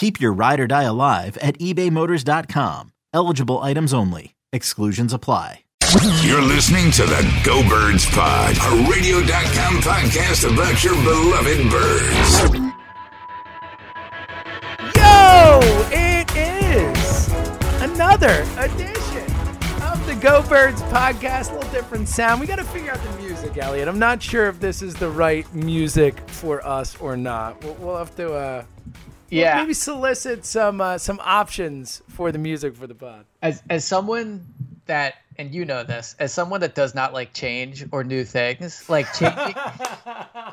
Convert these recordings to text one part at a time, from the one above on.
Keep your ride or die alive at ebaymotors.com. Eligible items only. Exclusions apply. You're listening to the Go Birds Pod, a radio.com podcast about your beloved birds. Yo, it is another edition of the Go Birds podcast. A little different sound. We got to figure out the music, Elliot. I'm not sure if this is the right music for us or not. We'll, we'll have to, uh, Yeah. maybe solicit some uh, some options for the music for the pod. as as someone that and you know this as someone that does not like change or new things like changing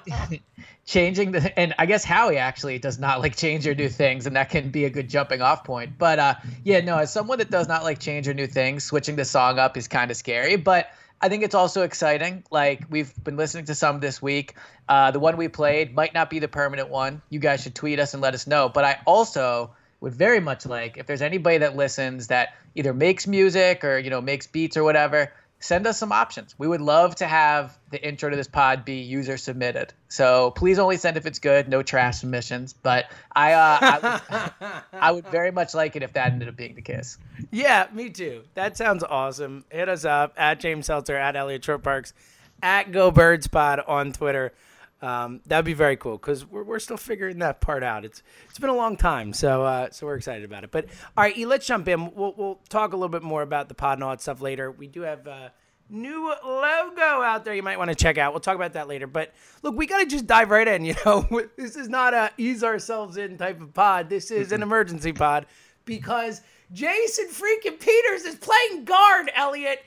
changing the and i guess howie actually does not like change or new things and that can be a good jumping off point but uh yeah no as someone that does not like change or new things switching the song up is kind of scary but I think it's also exciting. Like we've been listening to some this week. Uh, the one we played might not be the permanent one. You guys should tweet us and let us know. But I also would very much like if there's anybody that listens that either makes music or you know makes beats or whatever send us some options we would love to have the intro to this pod be user submitted so please only send if it's good no trash submissions but i uh, I, would, I would very much like it if that ended up being the case Yeah, me too. That sounds awesome. Hit us up at James Seltzer, at Elliot Shorr-Parks, at Go Birds Pod on Twitter. Um, that'd be very cool because we're, we're still figuring that part out. It's it's been a long time, so uh, so we're excited about it. But all right, E, let's jump in. We'll we'll talk a little bit more about the pod and all that stuff later. We do have a new logo out there. You might want to check out. We'll talk about that later. But look, we got to just dive right in. You know, this is not a ease ourselves in type of pod. This is an emergency pod because Jason freaking Peters is playing guard. Elliot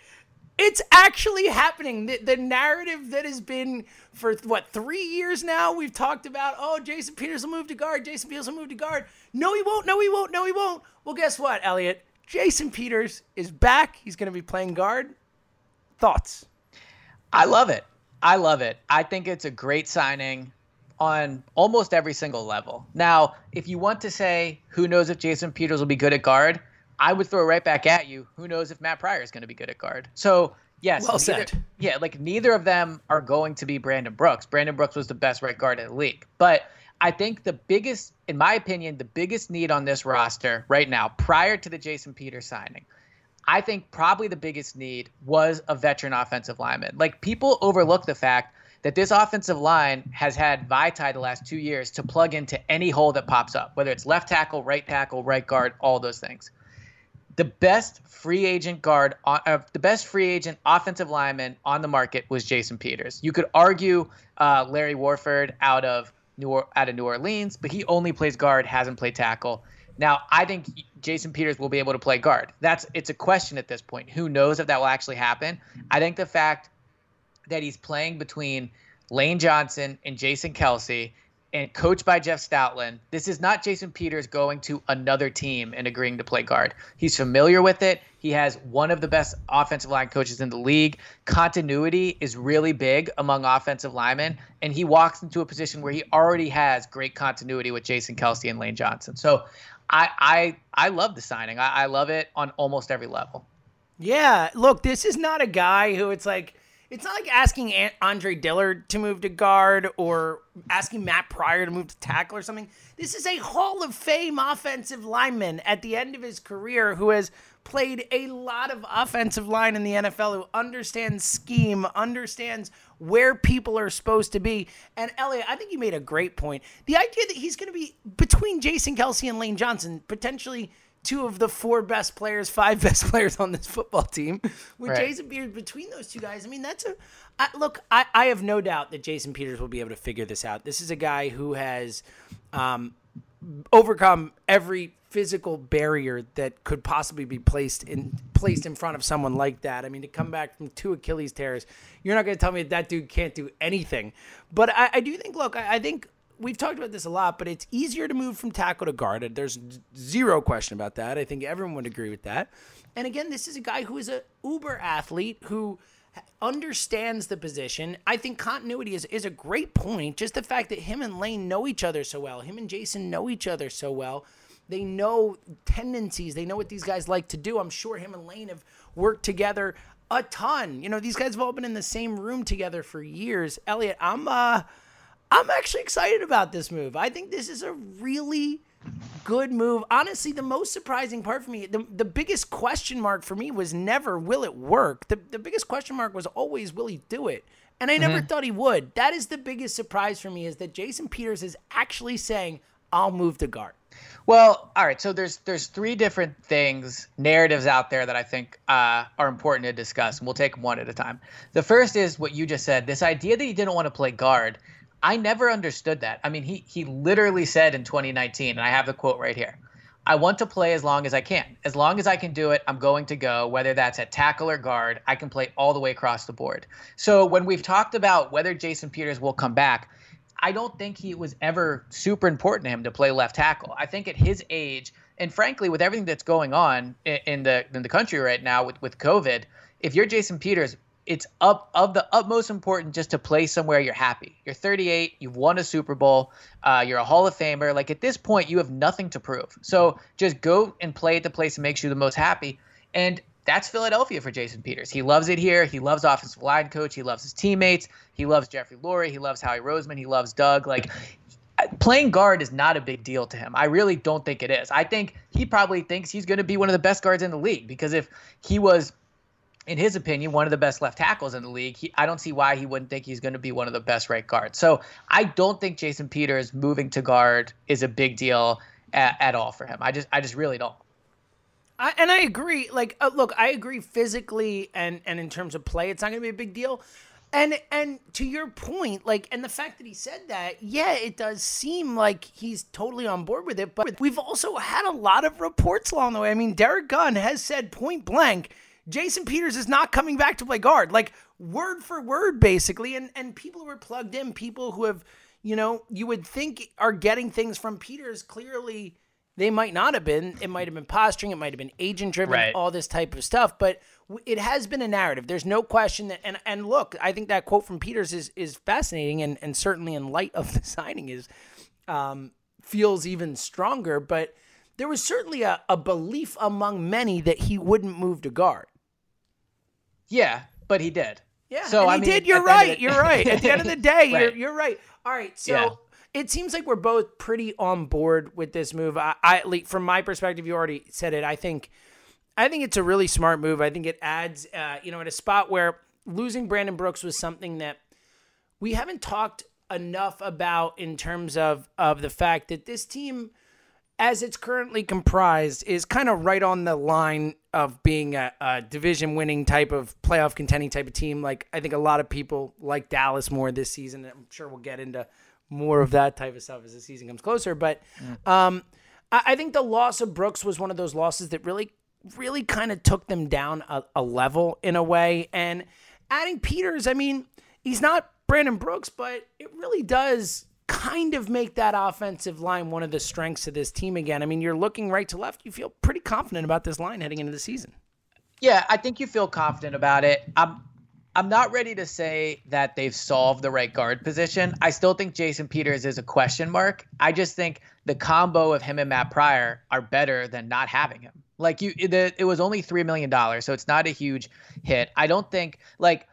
it's actually happening. The, the narrative that has been for what three years now, we've talked about. Oh, Jason Peters will move to guard. Jason Peters will move to guard. No, he won't. No, he won't. No, he won't. Well, guess what, Elliot? Jason Peters is back. He's going to be playing guard. Thoughts? I love it. I love it. I think it's a great signing on almost every single level. Now, if you want to say who knows if Jason Peters will be good at guard, I would throw right back at you. Who knows if Matt Pryor is going to be good at guard? So, yes. Well neither- said. Yeah, like neither of them are going to be Brandon Brooks. Brandon Brooks was the best right guard in the league. But I think the biggest, in my opinion, the biggest need on this roster right now, prior to the Jason Peters signing, I think probably the biggest need was a veteran offensive lineman. Like people overlook the fact that this offensive line has had Vaitai the last two years to plug into any hole that pops up, whether it's left tackle, right tackle, right guard, all those things. The best free agent guard, uh, the best free agent offensive lineman on the market was Jason Peters. You could argue uh, Larry Warford out of New or- out of New Orleans, but he only plays guard, hasn't played tackle. Now, I think Jason Peters will be able to play guard. That's it's a question at this point. Who knows if that will actually happen? I think the fact that he's playing between Lane Johnson and Jason Kelce and coached by Jeff Stoutland. This is not Jason Peters going to another team and agreeing to play guard. He's familiar with it. He has one of the best offensive line coaches in the league. Continuity is really big among offensive linemen, and he walks into a position where he already has great continuity with Jason Kelce and Lane Johnson. So I I I love the signing. I, I love it on almost every level. Yeah, look, this is not a guy who it's like it's not like asking Andre Dillard to move to guard or asking Matt Pryor to move to tackle or something. This is a Hall of Fame offensive lineman at the end of his career who has played a lot of offensive line in the NFL, who understands scheme, understands where people are supposed to be. And Elliot, I think you made a great point. The idea that he's going to be between Jason Kelce and Lane Johnson, potentially two of the four best players, five best players on this football team. With right. Jason Peters between those two guys, I mean, that's a I, look. I, I have no doubt that Jason Peters will be able to figure this out. This is a guy who has um, overcome every physical barrier that could possibly be placed in placed in front of someone like that. I mean, to come back from two Achilles tears, you're not going to tell me that, that dude can't do anything. But I, I do think, look, I, I think we've talked about this a lot, but it's easier to move from tackle to guard. There's zero question about that. I think everyone would agree with that. And again, this is a guy who is a uber athlete who understands the position. I think continuity is, is a great point. Just the fact that him and Lane know each other so well, him and Jason know each other so well. They know tendencies. They know what these guys like to do. I'm sure him and Lane have worked together a ton. You know, these guys have all been in the same room together for years. Elliot, I'm uh I'm actually excited about this move. I think this is a really good move. Honestly, the most surprising part for me, the, the biggest question mark for me was never will it work. The, the biggest question mark was always will he do it? And I never mm-hmm. thought he would. That is the biggest surprise for me is that Jason Peters is actually saying, I'll move to guard. Well, all right. So there's there's three different things, narratives out there that I think uh, are important to discuss, and we'll take them one at a time. The first is what you just said. This idea that he didn't want to play guard. I never understood that. I mean, he he literally said in 2019, and I have the quote right here. I want to play as long as I can. As long as I can do it, I'm going to go, whether that's at tackle or guard. I can play all the way across the board. So when we've talked about whether Jason Peters will come back, I don't think he was ever super important to him to play left tackle. I think at his age, and frankly, with everything that's going on in the in the country right now with, with COVID, if you're Jason Peters, it's up of the utmost important just to play somewhere you're happy. You're 38, you've won a Super Bowl, uh, you're a Hall of Famer. Like at this point, you have nothing to prove. So just go and play at the place that makes you the most happy. And that's Philadelphia for Jason Peters. He loves it here. He loves offensive line coach. He loves his teammates. He loves Jeffrey Lurie. He loves Howie Roseman. He loves Doug. Like playing guard is not a big deal to him. I really don't think it is. I think he probably thinks he's going to be one of the best guards in the league because if he was in his opinion, one of the best left tackles in the league. He, I don't see why he wouldn't think he's going to be one of the best right guards. So I don't think Jason Peters moving to guard is a big deal at, at all for him. I just, I just really don't. I, and I agree. Like, uh, look, I agree physically and and in terms of play, it's not going to be a big deal. And and to your point, like, and the fact that he said that, yeah, it does seem like he's totally on board with it. But we've also had a lot of reports along the way. I mean, Derrick Gunn has said point blank Jason Peters is not coming back to play guard, like word for word, basically. And and people who are plugged in, people who have, you know, you would think are getting things from Peters, clearly they might not have been. It might have been posturing, it might have been agent driven, right. all this type of stuff. But it has been a narrative. There's no question that. And and look, I think that quote from Peters is is fascinating, and and certainly in light of the signing is, um, feels even stronger. But there was certainly a, a belief among many that he wouldn't move to guard. Yeah, but he did. Yeah, so I he mean, did. You're right. The, you're right. At the end of the day, right. you're you're right. All right, so. Yeah. It seems like we're both pretty on board with this move. I, I, from my perspective, you already said it. I think, I think it's a really smart move. I think it adds, uh, you know, at a spot where losing Brandon Brooks was something that we haven't talked enough about in terms of of the fact that this team as it's currently comprised, is kind of right on the line of being a, a division winning type of playoff contending type of team. Like, I think a lot of people like Dallas more this season. I'm sure we'll get into more of that type of stuff as the season comes closer. But mm. um, I, I think the loss of Brooks was one of those losses that really, really kind of took them down a, a level in a way. And adding Peters, I mean, he's not Brandon Brooks, but it really does kind of make that offensive line one of the strengths of this team again. I mean, you're looking right to left. You feel pretty confident about this line heading into the season. Yeah, I think you feel confident about it. I'm I'm not ready to say that they've solved the right guard position. I still think Jason Peters is a question mark. I just think the combo of him and Matt Pryor are better than not having him. Like you, it, it was only three million dollars, so it's not a huge hit. I don't think like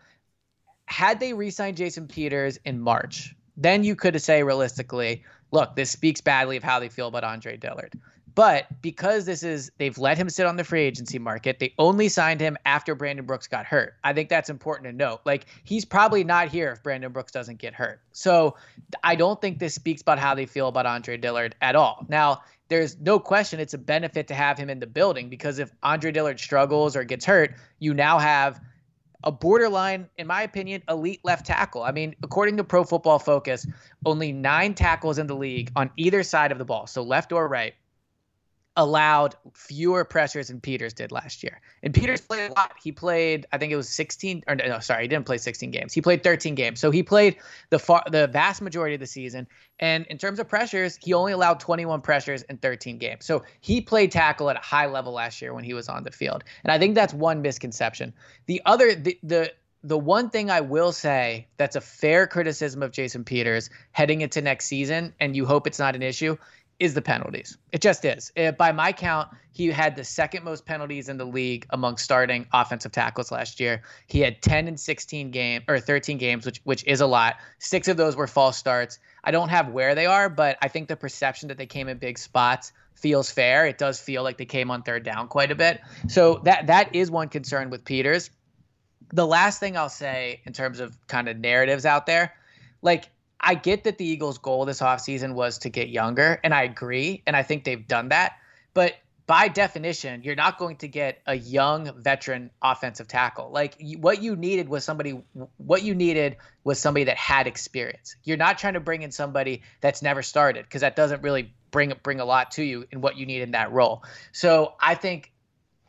had they re-signed Jason Peters in March, then you could say realistically, look, this speaks badly of how they feel about Andre Dillard. But because this is, they've let him sit on the free agency market. They only signed him after Brandon Brooks got hurt. I think that's important to note. Like, he's probably not here if Brandon Brooks doesn't get hurt. So I don't think this speaks about how they feel about Andre Dillard at all. Now, there's no question it's a benefit to have him in the building because if Andre Dillard struggles or gets hurt, you now have a borderline, in my opinion, elite left tackle. I mean, according to Pro Football Focus, only nine tackles in the league on either side of the ball, so left or right, allowed fewer pressures than Peters did last year. And Peters played a lot. He played, I think it was 16 or no, sorry, he didn't play 16 games. He played 13 games. So he played the far, the vast majority of the season. And in terms of pressures, he only allowed 21 pressures in 13 games. So he played tackle at a high level last year when he was on the field. And I think that's one misconception. The other the the the one thing I will say that's a fair criticism of Jason Peters heading into next season, and you hope it's not an issue, is the penalties. It just is. It, by my count, he had the second most penalties in the league among starting offensive tackles last year. He had 10 and 16 game or 13 games, which which is a lot. Six of those were false starts. I don't have where they are, but I think the perception that they came in big spots feels fair. It does feel like they came on third down quite a bit. So that that is one concern with Peters. The last thing I'll say in terms of kind of narratives out there, like I get that the Eagles' goal this offseason was to get younger, and I agree, and I think they've done that. But by definition, you're not going to get a young veteran offensive tackle. Like what you needed was somebody what you needed was somebody that had experience. You're not trying to bring in somebody that's never started because that doesn't really bring bring a lot to you in what you need in that role. So, I think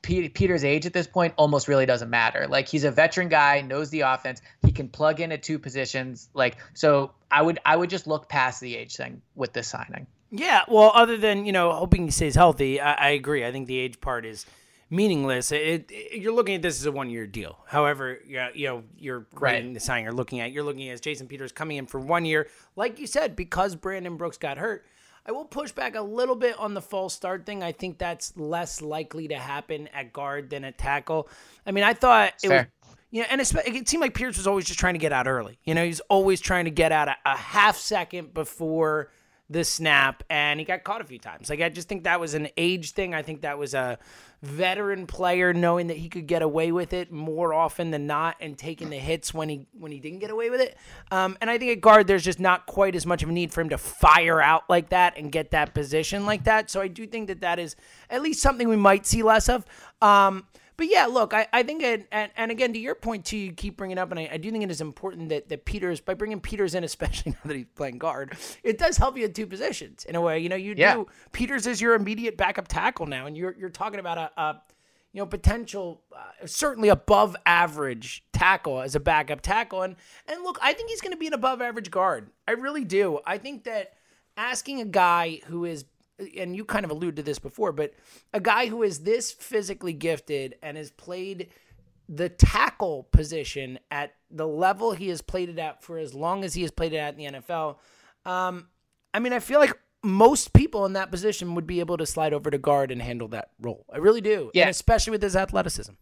Peter's age at this point almost really doesn't matter. Like he's a veteran guy, knows the offense. He can plug in at two positions. Like so, I would I would just look past the age thing with this signing. Yeah, well, other than you know hoping he stays healthy, I, I agree. I think the age part is meaningless. It, it, you're looking at this as a one year deal. However, you know, you know you're right. the signing you're looking at. You're looking at Jason Peters coming in for one year, like you said, because Brandon Brooks got hurt I will push back a little bit on the false start thing. I think that's less likely to happen at guard than at tackle. I mean, I thought it was, you know, and it seemed like Pierce was always just trying to get out early. You know, he's always trying to get out a, a half second before the snap, and he got caught a few times. Like I just think that was an age thing. I think that was a veteran player knowing that he could get away with it more often than not, and taking the hits when he when he didn't get away with it. Um, and I think at guard, there's just not quite as much of a need for him to fire out like that and get that position like that. So I do think that that is at least something we might see less of. Um, but yeah, look, I, I think, it, and, and again, to your point too, you keep bringing up, and I, I do think it is important that, that Peters, by bringing Peters in, especially now that he's playing guard, it does help you in two positions in a way. You know, you yeah. do, Peters is your immediate backup tackle now, and you're, you're talking about a, a you know, potential, uh, certainly above average tackle as a backup tackle. And, and look, I think he's going to be an above average guard. I really do. I think that asking a guy who is and you kind of alluded to this before, but a guy who is this physically gifted and has played the tackle position at the level he has played it at for as long as he has played it at in the NFL. Um, I mean, I feel like most people in that position would be able to slide over to guard and handle that role. I really do. Yeah. And especially with his athleticism.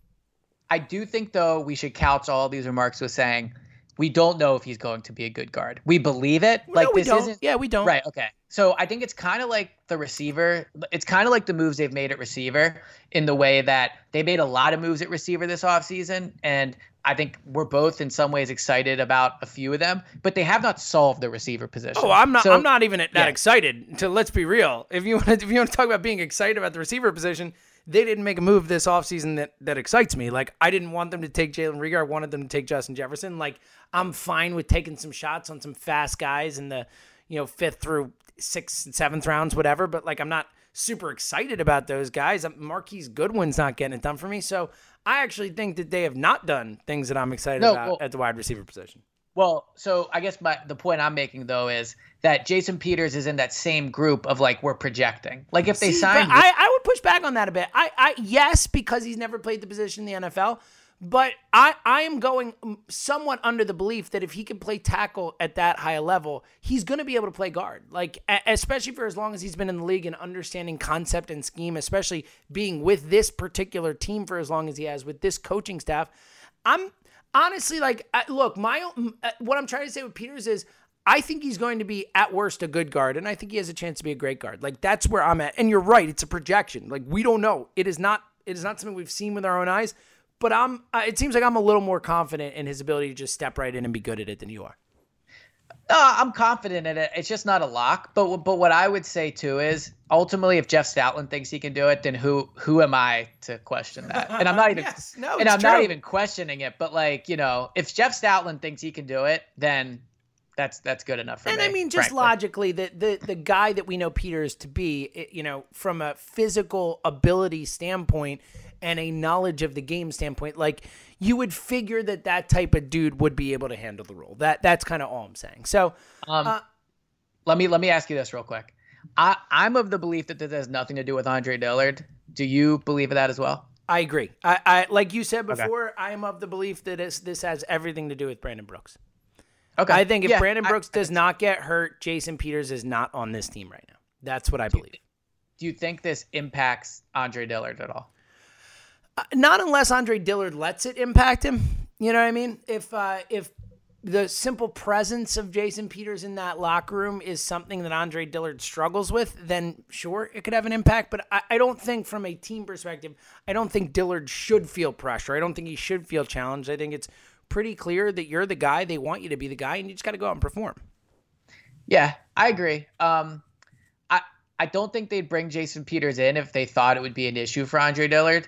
I do think, though, we should couch all these remarks with saying we don't know if he's going to be a good guard. We believe it. like no, this don't. isn't. Yeah, we don't. Right. Okay. So I think it's kind of like the receiver. It's kind of like the moves they've made at receiver in the way that they made a lot of moves at receiver this offseason. And I think we're both in some ways excited about a few of them, but they have not solved the receiver position. Oh, I'm not. So, I'm not even that yeah. excited. To let's be real. If you want to, if you want to talk about being excited about the receiver position, they didn't make a move this offseason that that excites me. Like I didn't want them to take Jalen Reagor. I wanted them to take Justin Jefferson. Like I'm fine with taking some shots on some fast guys in the you know fifth through sixth and seventh rounds, whatever. But like I'm not super excited about those guys. Um, Marquise Goodwin's not getting it done for me. So I actually think that they have not done things that I'm excited No, about well- at the wide receiver position. Well, so I guess my the point I'm making though is that Jason Peters is in that same group of like we're projecting. Like if they See, but I, I would push back on that a bit. I, I yes, because he's never played the position in the NFL, but I, I am going somewhat under the belief that if he can play tackle at that high level, he's going to be able to play guard. Like especially for as long as he's been in the league and understanding concept and scheme, especially being with this particular team for as long as he has with this coaching staff. I'm honestly like, look, my uh, what I'm trying to say with Peters is. I think he's going to be at worst a good guard, and I think he has a chance to be a great guard. Like that's where I'm at. And you're right; it's a projection. Like we don't know. It is not. It is not something we've seen with our own eyes. But I'm. Uh, it seems like I'm a little more confident in his ability to just step right in and be good at it than you are. Uh, I'm confident in it. It's just not a lock. But but what I would say too is ultimately, if Jeff Stoutland thinks he can do it, then who who am I to question that? And I'm not even Yes, no, and I'm not even questioning it. But like you know, if Jeff Stoutland thinks he can do it, then that's that's good enough for And me. And I mean, just frankly. logically, the, the the guy that we know Peter is to be, it- you know, from a physical ability standpoint and a knowledge of the game standpoint, like you would figure that that type of dude would be able to handle the role. That that's kind of all I'm saying. So, Um, Uh, let me let me ask you this real quick. I I'm of the belief that this has nothing to do with Andre Dillard. Do you believe that as well? I agree. I, I like you said before. I am of the belief that it's, this has everything to do with Brandon Brooks. Okay. I think if Yeah, Brandon I- Brooks does not get hurt, Jason Peters is not on this team right now. That's what I believe. do you think this impacts Andre Dillard at all? Uh, not unless Andre Dillard lets it impact him. You know what I mean? If uh, if the simple presence of Jason Peters in that locker room is something that Andre Dillard struggles with, then sure, it could have an impact. But I, I don't think, from a team perspective, I don't think Dillard should feel pressure. I don't think he should feel challenged. I think it's pretty clear that you're the guy. They want you to be the guy, and you just got to go out and perform. Yeah, I agree. Um, I I don't think they'd bring Jason Peters in if they thought it would be an issue for Andre Dillard.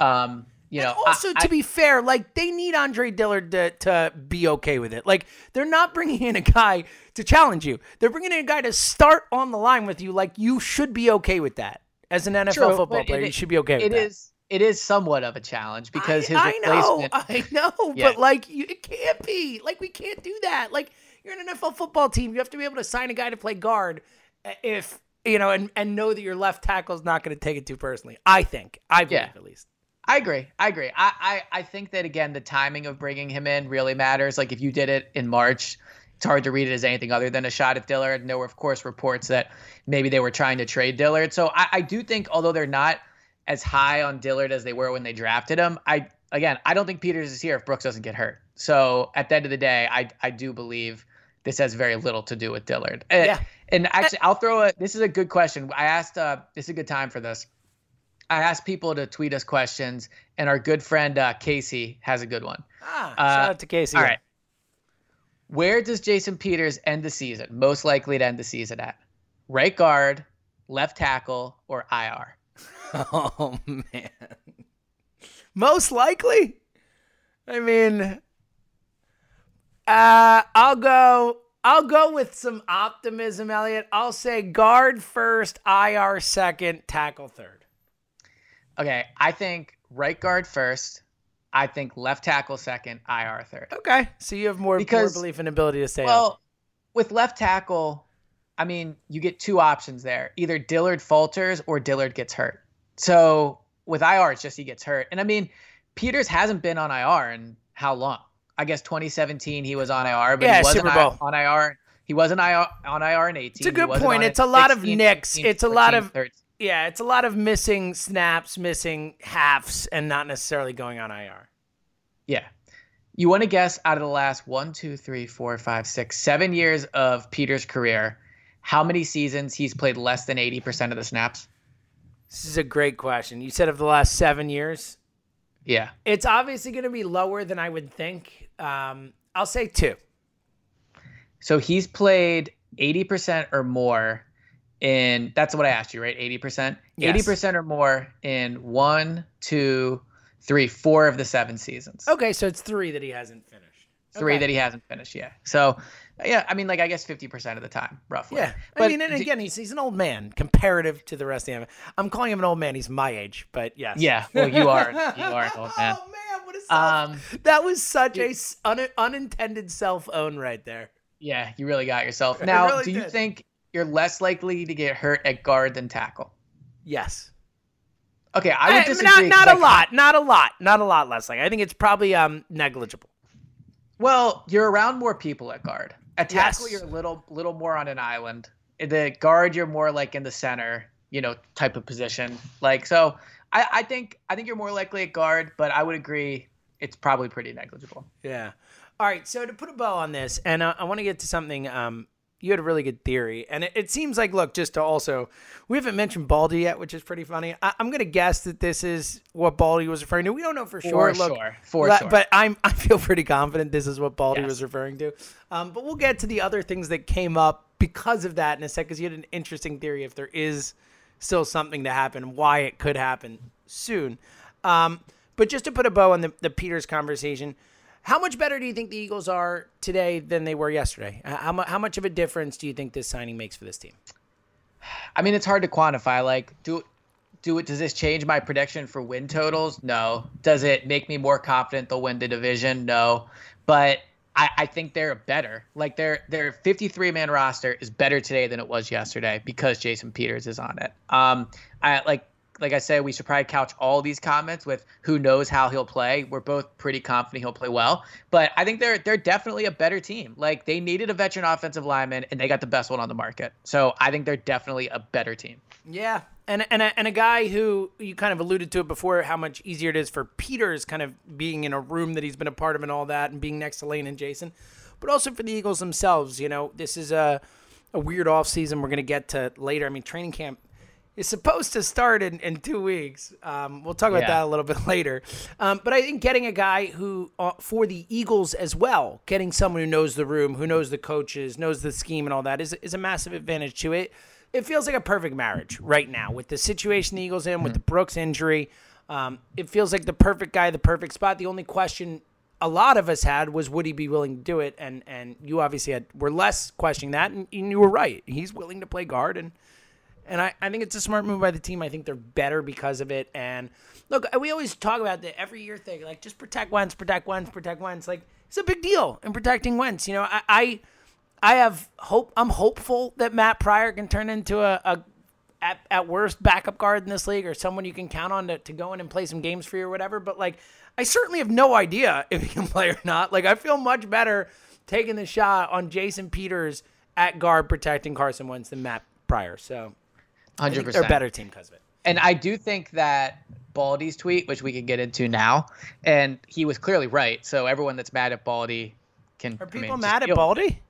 Um, you know, And also, I- to I- be fair, like they need Andre Dillard to, to be okay with it. Like they're not bringing in a guy to challenge you. They're bringing in a guy to start on the line with you. Like you should be okay with that as an NFL True, football player. it- you should be okay with it that. is it is somewhat of a challenge because his I, I know. I know, Yeah. but like you, it can't be. Like we can't do that. Like you're an NFL football team. You have to be able to sign a guy to play guard if you know, and and know that your left tackle is not going to take it too personally. I think. I believe Yeah. at least. I agree. I agree. I, I I think that again, the timing of bringing him in really matters. Like if you did it in March, it's hard to read it as anything other than a shot at Dillard. And there were, of course, reports that maybe they were trying to trade Dillard. So I, I do think, although they're not as high on Dillard as they were when they drafted him, I again, I don't think Peters is here if Brooks doesn't get hurt. So at the end of the day, I I do believe this has very little to do with Dillard. Uh, Yeah. And actually, I'll throw a. This is a good question. I asked. Uh, this is a good time for this. I asked people to tweet us questions, and our good friend uh, Casey has a good one. Ah, Uh, shout out to Casey. All right. Where does Jason Peters end the season? Most likely to end the season at? Right guard, left tackle, or IR? Oh man. Most likely. I mean, uh, I'll go. I'll go with some optimism, Elliot. I'll say guard first, IR second, tackle third. Okay, I think right guard first. I think left tackle second, IR third. Okay, so you have more, more belief and ability to say. Well, with left tackle, I mean, you get two options there. Either Dillard falters or Dillard gets hurt. So with IR, it's just he gets hurt. And I mean, Peters hasn't been on IR in how long? I guess 2017 he was on IR, but Yeah, he wasn't on IR. He wasn't IR on IR in 18. It's a good point. It's a lot of 16, nicks. 15, It's a lot of- 13. Yeah, it's a lot of missing snaps, missing halves, and not necessarily going on IR. Yeah. You want to guess out of the last one, two, three, four, five, six, seven years of Peters' career, how many seasons he's played less than 80% of the snaps? This is a great question. You said of the last seven years. Yeah. It's obviously going to be lower than I would think. Um, I'll say two. So he's played 80% or more in that's what I asked you, right? 80%? Yes. 80% or more in one, two, three, four of the seven seasons. Okay, so it's three that he hasn't finished. three Okay. that he hasn't finished yet. So, yeah, I mean, like I guess fifty percent of the time, roughly. Yeah, but I mean, and again, he's he's an old man comparative to the rest of them. I'm calling him an old man. He's my age, but yes. yeah. Well, you are you are an old man. Oh man, what a Um, that was such a s- un- unintended self own right there. yeah, you really got yourself. Now, really do you did. think you're less likely to get hurt at guard than tackle? Yes, Okay, I would Eh, disagree. not not I a lot, not a lot, not a lot less. Like I think it's probably um negligible. Well, you're around more people at guard. At tackle, Yes. you're a little little more on an island. The guard, you're more like in the center, you know, type of position. Like so, I, I think I think you're more likely at guard, but I would agree it's probably pretty negligible. Yeah. All right. So to put a bow on this, and uh, I want to get to something. Um, you had a really good theory, and it, it seems like look, just to also, we haven't mentioned Baldy yet, which is pretty funny. I, I'm gonna guess that this is what Baldy was referring to. We don't know for sure. For look, sure. For but, sure. but I'm I feel pretty confident this is what Baldy Yes. was referring to. Um, but we'll get to the other things that came up because of that in a sec, because you had an interesting theory if there is still something to happen, why it could happen soon. Um, but just to put a bow on the, the Peters conversation, how much better do you think the Eagles are today than they were yesterday? Uh, How, how much of a difference do you think this signing makes for this team? I mean, it's hard to quantify. Like, do do it? Does this change my prediction for win totals? No. Does it make me more confident they'll win the division? No. But I, I think they're better. Like their their 53 man roster is better today than it was yesterday because Jason Peters is on it. Um, I like like I said, we should probably couch all these comments with who knows how he'll play. We're both pretty confident he'll play well, but I think they're they're definitely a better team. Like they needed a veteran offensive lineman, and they got the best one on the market. So I think they're definitely a better team. Yeah, and and a, and a guy who you kind of alluded to it before, how much easier it is for Peters kind of being in a room that he's been a part of and all that, and being next to Lane and Jason, but also for the Eagles themselves. You know, this is a a weird off season. We're gonna get to later. I mean, training camp is supposed to start in, in two weeks. Um, we'll talk about Yeah. that a little bit later. Um, but I think getting a guy who, uh, for the Eagles as well, getting someone who knows the room, who knows the coaches, knows the scheme and all that is, is a massive advantage to it. It feels like a perfect marriage right now with the situation the Eagles in, with the Brooks injury. Um, it feels like the perfect guy, the perfect spot. The only question a lot of us had was would he be willing to do it, and and you obviously had were less questioning that, and, and you were right. He's willing to play guard, and and I, I think it's a smart move by the team. I think they're better because of it. And look, we always talk about the every year thing, like just protect Wentz, protect Wentz, protect Wentz. Like it's a big deal in protecting Wentz. You know, I I, I have hope. I'm hopeful that Matt Pryor can turn into a, a at, at worst backup guard in this league or someone you can count on to, to go in and play some games for you or whatever. But like, I certainly have no idea if he can play or not. Like, I feel much better taking the shot on Jason Peters at guard protecting Carson Wentz than Matt Pryor. So Hundred think they're a better team because of it. And I do think that Baldy's tweet, which we can get into now, and he was clearly right. So everyone that's mad at Baldy can. Are I mean, people just mad at Baldy?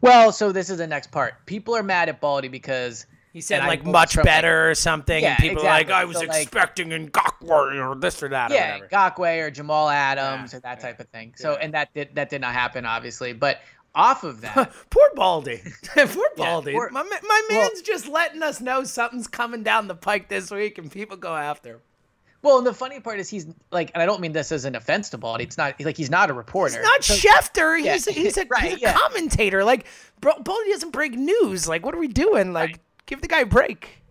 Well, so this is the next part. People are mad at Baldy because He said like quote much from, like, better or something, Yeah, and people exactly. are like, "I was So, like- expecting Ngakoue or this or that or yeah, whatever." Ngakoue or Jamal Adams Yeah, or that yeah, type of thing. So yeah. and that did that did not happen, obviously. But off of that, Poor Baldy. Poor Yeah, Baldy. poor- my, my well- man's just letting us know something's coming down the pike this week, and people go after him. well, and the funny part is he's like, and I don't mean this as an offense to Baldy. It's not like he's not a reporter. He's not So- Schefter. Yeah, He's a, he's a, right, he's a yeah. commentator. Like, bro, Baldy doesn't break news. Like, what are we doing? Like, give the guy a break.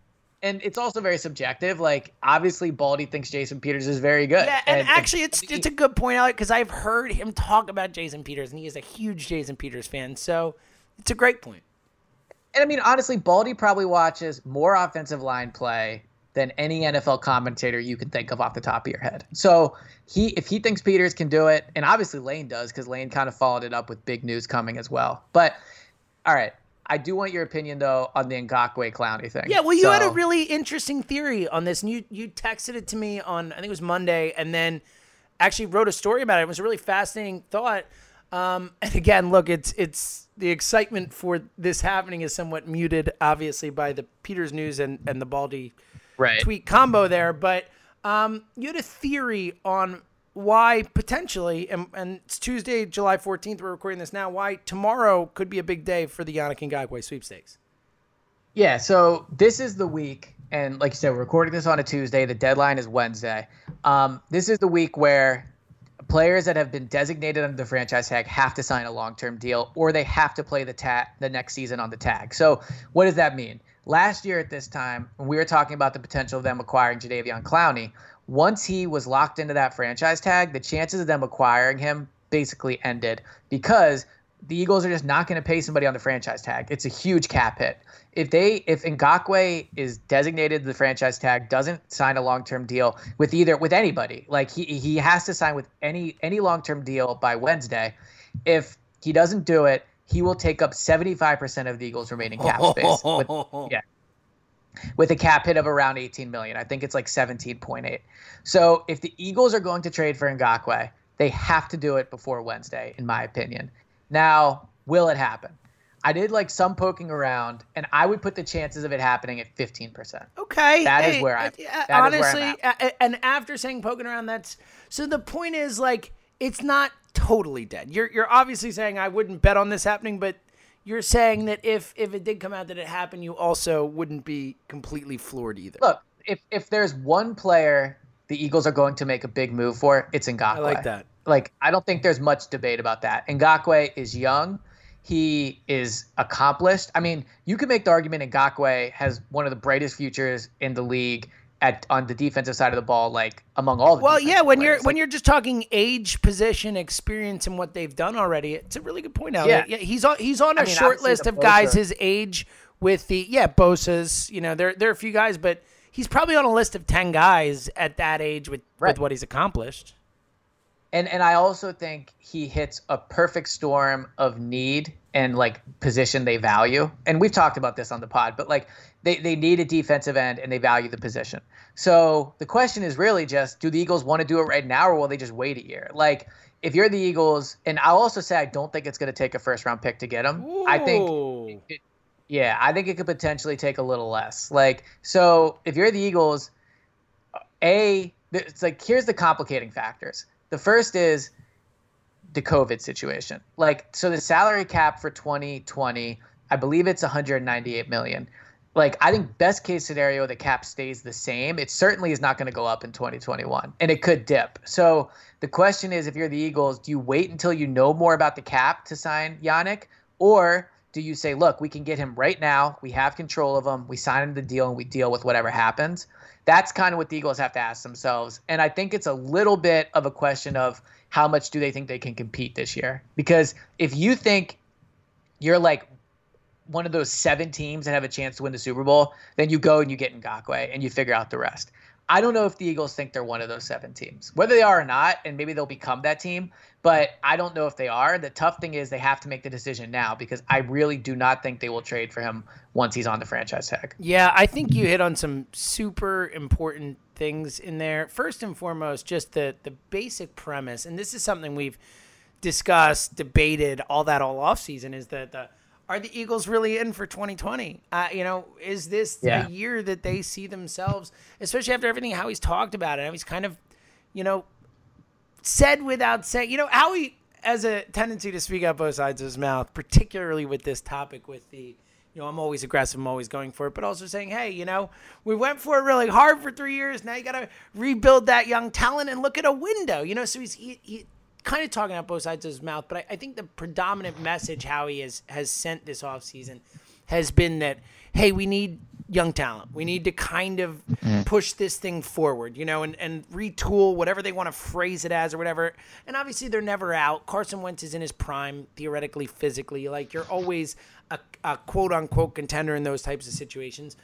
And it's also very subjective. Like obviously, Baldy thinks Jason Peters is very good. Yeah, and, if- actually, it's it's a good point, Alec, because I've heard him talk about Jason Peters, and he is a huge Jason Peters fan. So it's a great point. And I mean, honestly, Baldy probably watches more offensive line play than any NFL commentator you can think of off the top of your head. So he, if he thinks Peters can do it, and obviously Lane does, because Lane kind of followed it up with big news coming as well. But all right, I do want your opinion though on the Ngakoue Clowney thing. Yeah, well, you had a really interesting theory on this, and you you texted it to me on I think it was Monday, and then actually wrote a story about it. It was a really fascinating thought. Um, and again, look, it's it's the excitement for this happening is somewhat muted, obviously, by the Peters news and and the Baldy right. tweet combo there. But um, you had a theory on why potentially, and, and it's Tuesday, July 14th, we're recording this now, why tomorrow could be a big day for the Yannick Ngakoue sweepstakes. Yeah, so this is the week, and like you said, we're recording this on a Tuesday. The deadline is Wednesday. Um, this is the week where players that have been designated under the franchise tag have to sign a long-term deal or they have to play the tag the next season on the tag. So what does that mean? Last year at this time, we were talking about the potential of them acquiring Jadeveon Clowney, once he was locked into that franchise tag, the chances of them acquiring him basically ended because the Eagles are just not going to pay somebody on the franchise tag. It's a huge cap hit. If they if Ngakoue is designated the franchise tag, doesn't sign a long term deal with either with anybody, like he he has to sign with any any long term deal by Wednesday. If he doesn't do it, he will take up seventy five percent of the Eagles' remaining cap space. With, yeah, with a cap hit of around 18 million. I think it's like 17.8. So if the Eagles are going to trade for Ngakoue, they have to do it before Wednesday, in my opinion. Now, will it happen? I did like some poking around, and I would put the chances of it happening at 15%. Okay. That is where I honestly, uh, and after saying poking around, that's so the point is like it's not totally dead. You're you're obviously saying I wouldn't bet on this happening, but you're saying that if if it did come out that it happened, you also wouldn't be completely floored either. Look, if if there's one player the Eagles are going to make a big move for, it's Ngakoue. I like that. Like I don't think there's much debate about that. Ngakoue is young. He is accomplished. I mean, you can make the argument Ngakoue has one of the brightest futures in the league at on the defensive side of the ball, like among all the. Well, yeah, when players. you're like, when you're just talking age, position, experience, and what they've done already, it's a really good point out. Yeah, yeah he's on he's on a I mean, short list of Bosa. guys his age with the yeah Bosa's. You know, there there are a few guys, but he's probably on a list of ten guys at that age with Right. with what he's accomplished. And and I also think he hits a perfect storm of need and like position they value. And we've talked about this on the pod, but like they, they need a defensive end and they value the position. So the question is really just do the Eagles want to do it right now or will they just wait a year? Like if you're the Eagles, and I'll also say I don't think it's going to take a first round pick to get him. I think Ooh. it- yeah, I think it could potentially take a little less. Like, so if you're the Eagles, a it's like here's the complicating factors. The first is the COVID situation. Like, so the salary cap for 2020, I believe it's 198 million. Like, I think best case scenario, the cap stays the same. It certainly is not going to go up in 2021, and it could dip. So the question is, if you're the Eagles, do you wait until you know more about the cap to sign Yannick, or do you say, look, we can get him right now. We have control of him. We sign him the deal and we deal with whatever happens. That's kind of what the Eagles have to ask themselves. And I think it's a little bit of a question of how much do they think they can compete this year? Because if you think you're like one of those seven teams that have a chance to win the Super Bowl, then you go and you get Ngakoue and you figure out the rest. I don't know if the Eagles think they're one of those seven teams. Whether they are or not, and maybe they'll become that team, but I don't know if they are. The tough thing is they have to make the decision now because I really do not think they will trade for him once he's on the franchise tag. Yeah, I think you hit on some super important things in there. First and foremost, just the the basic premise, and this is something we've discussed, debated, all that all off season is that the are the Eagles really in for 2020? Uh, you know, is this Yeah. a year that they see themselves, especially after everything how he's talked about it? How he's kind of, you know, said without saying. You know, how he has a tendency to speak out both sides of his mouth, particularly with this topic with the you know, I'm always aggressive, I'm always going for it, but also saying, hey, you know, we went for it really hard for three years. Now you got to rebuild that young talent and look at a window, you know. So he's he, he kind of talking out both sides of his mouth, but I, I think the predominant message Howie has has sent this offseason has been that, hey, we need young talent. We need to kind of mm-hmm. push this thing forward, you know, and, and retool whatever they want to phrase it as or whatever. And obviously, they're never out. Carson Wentz is in his prime, theoretically, physically. Like, you're always a, a quote unquote contender in those types of situations.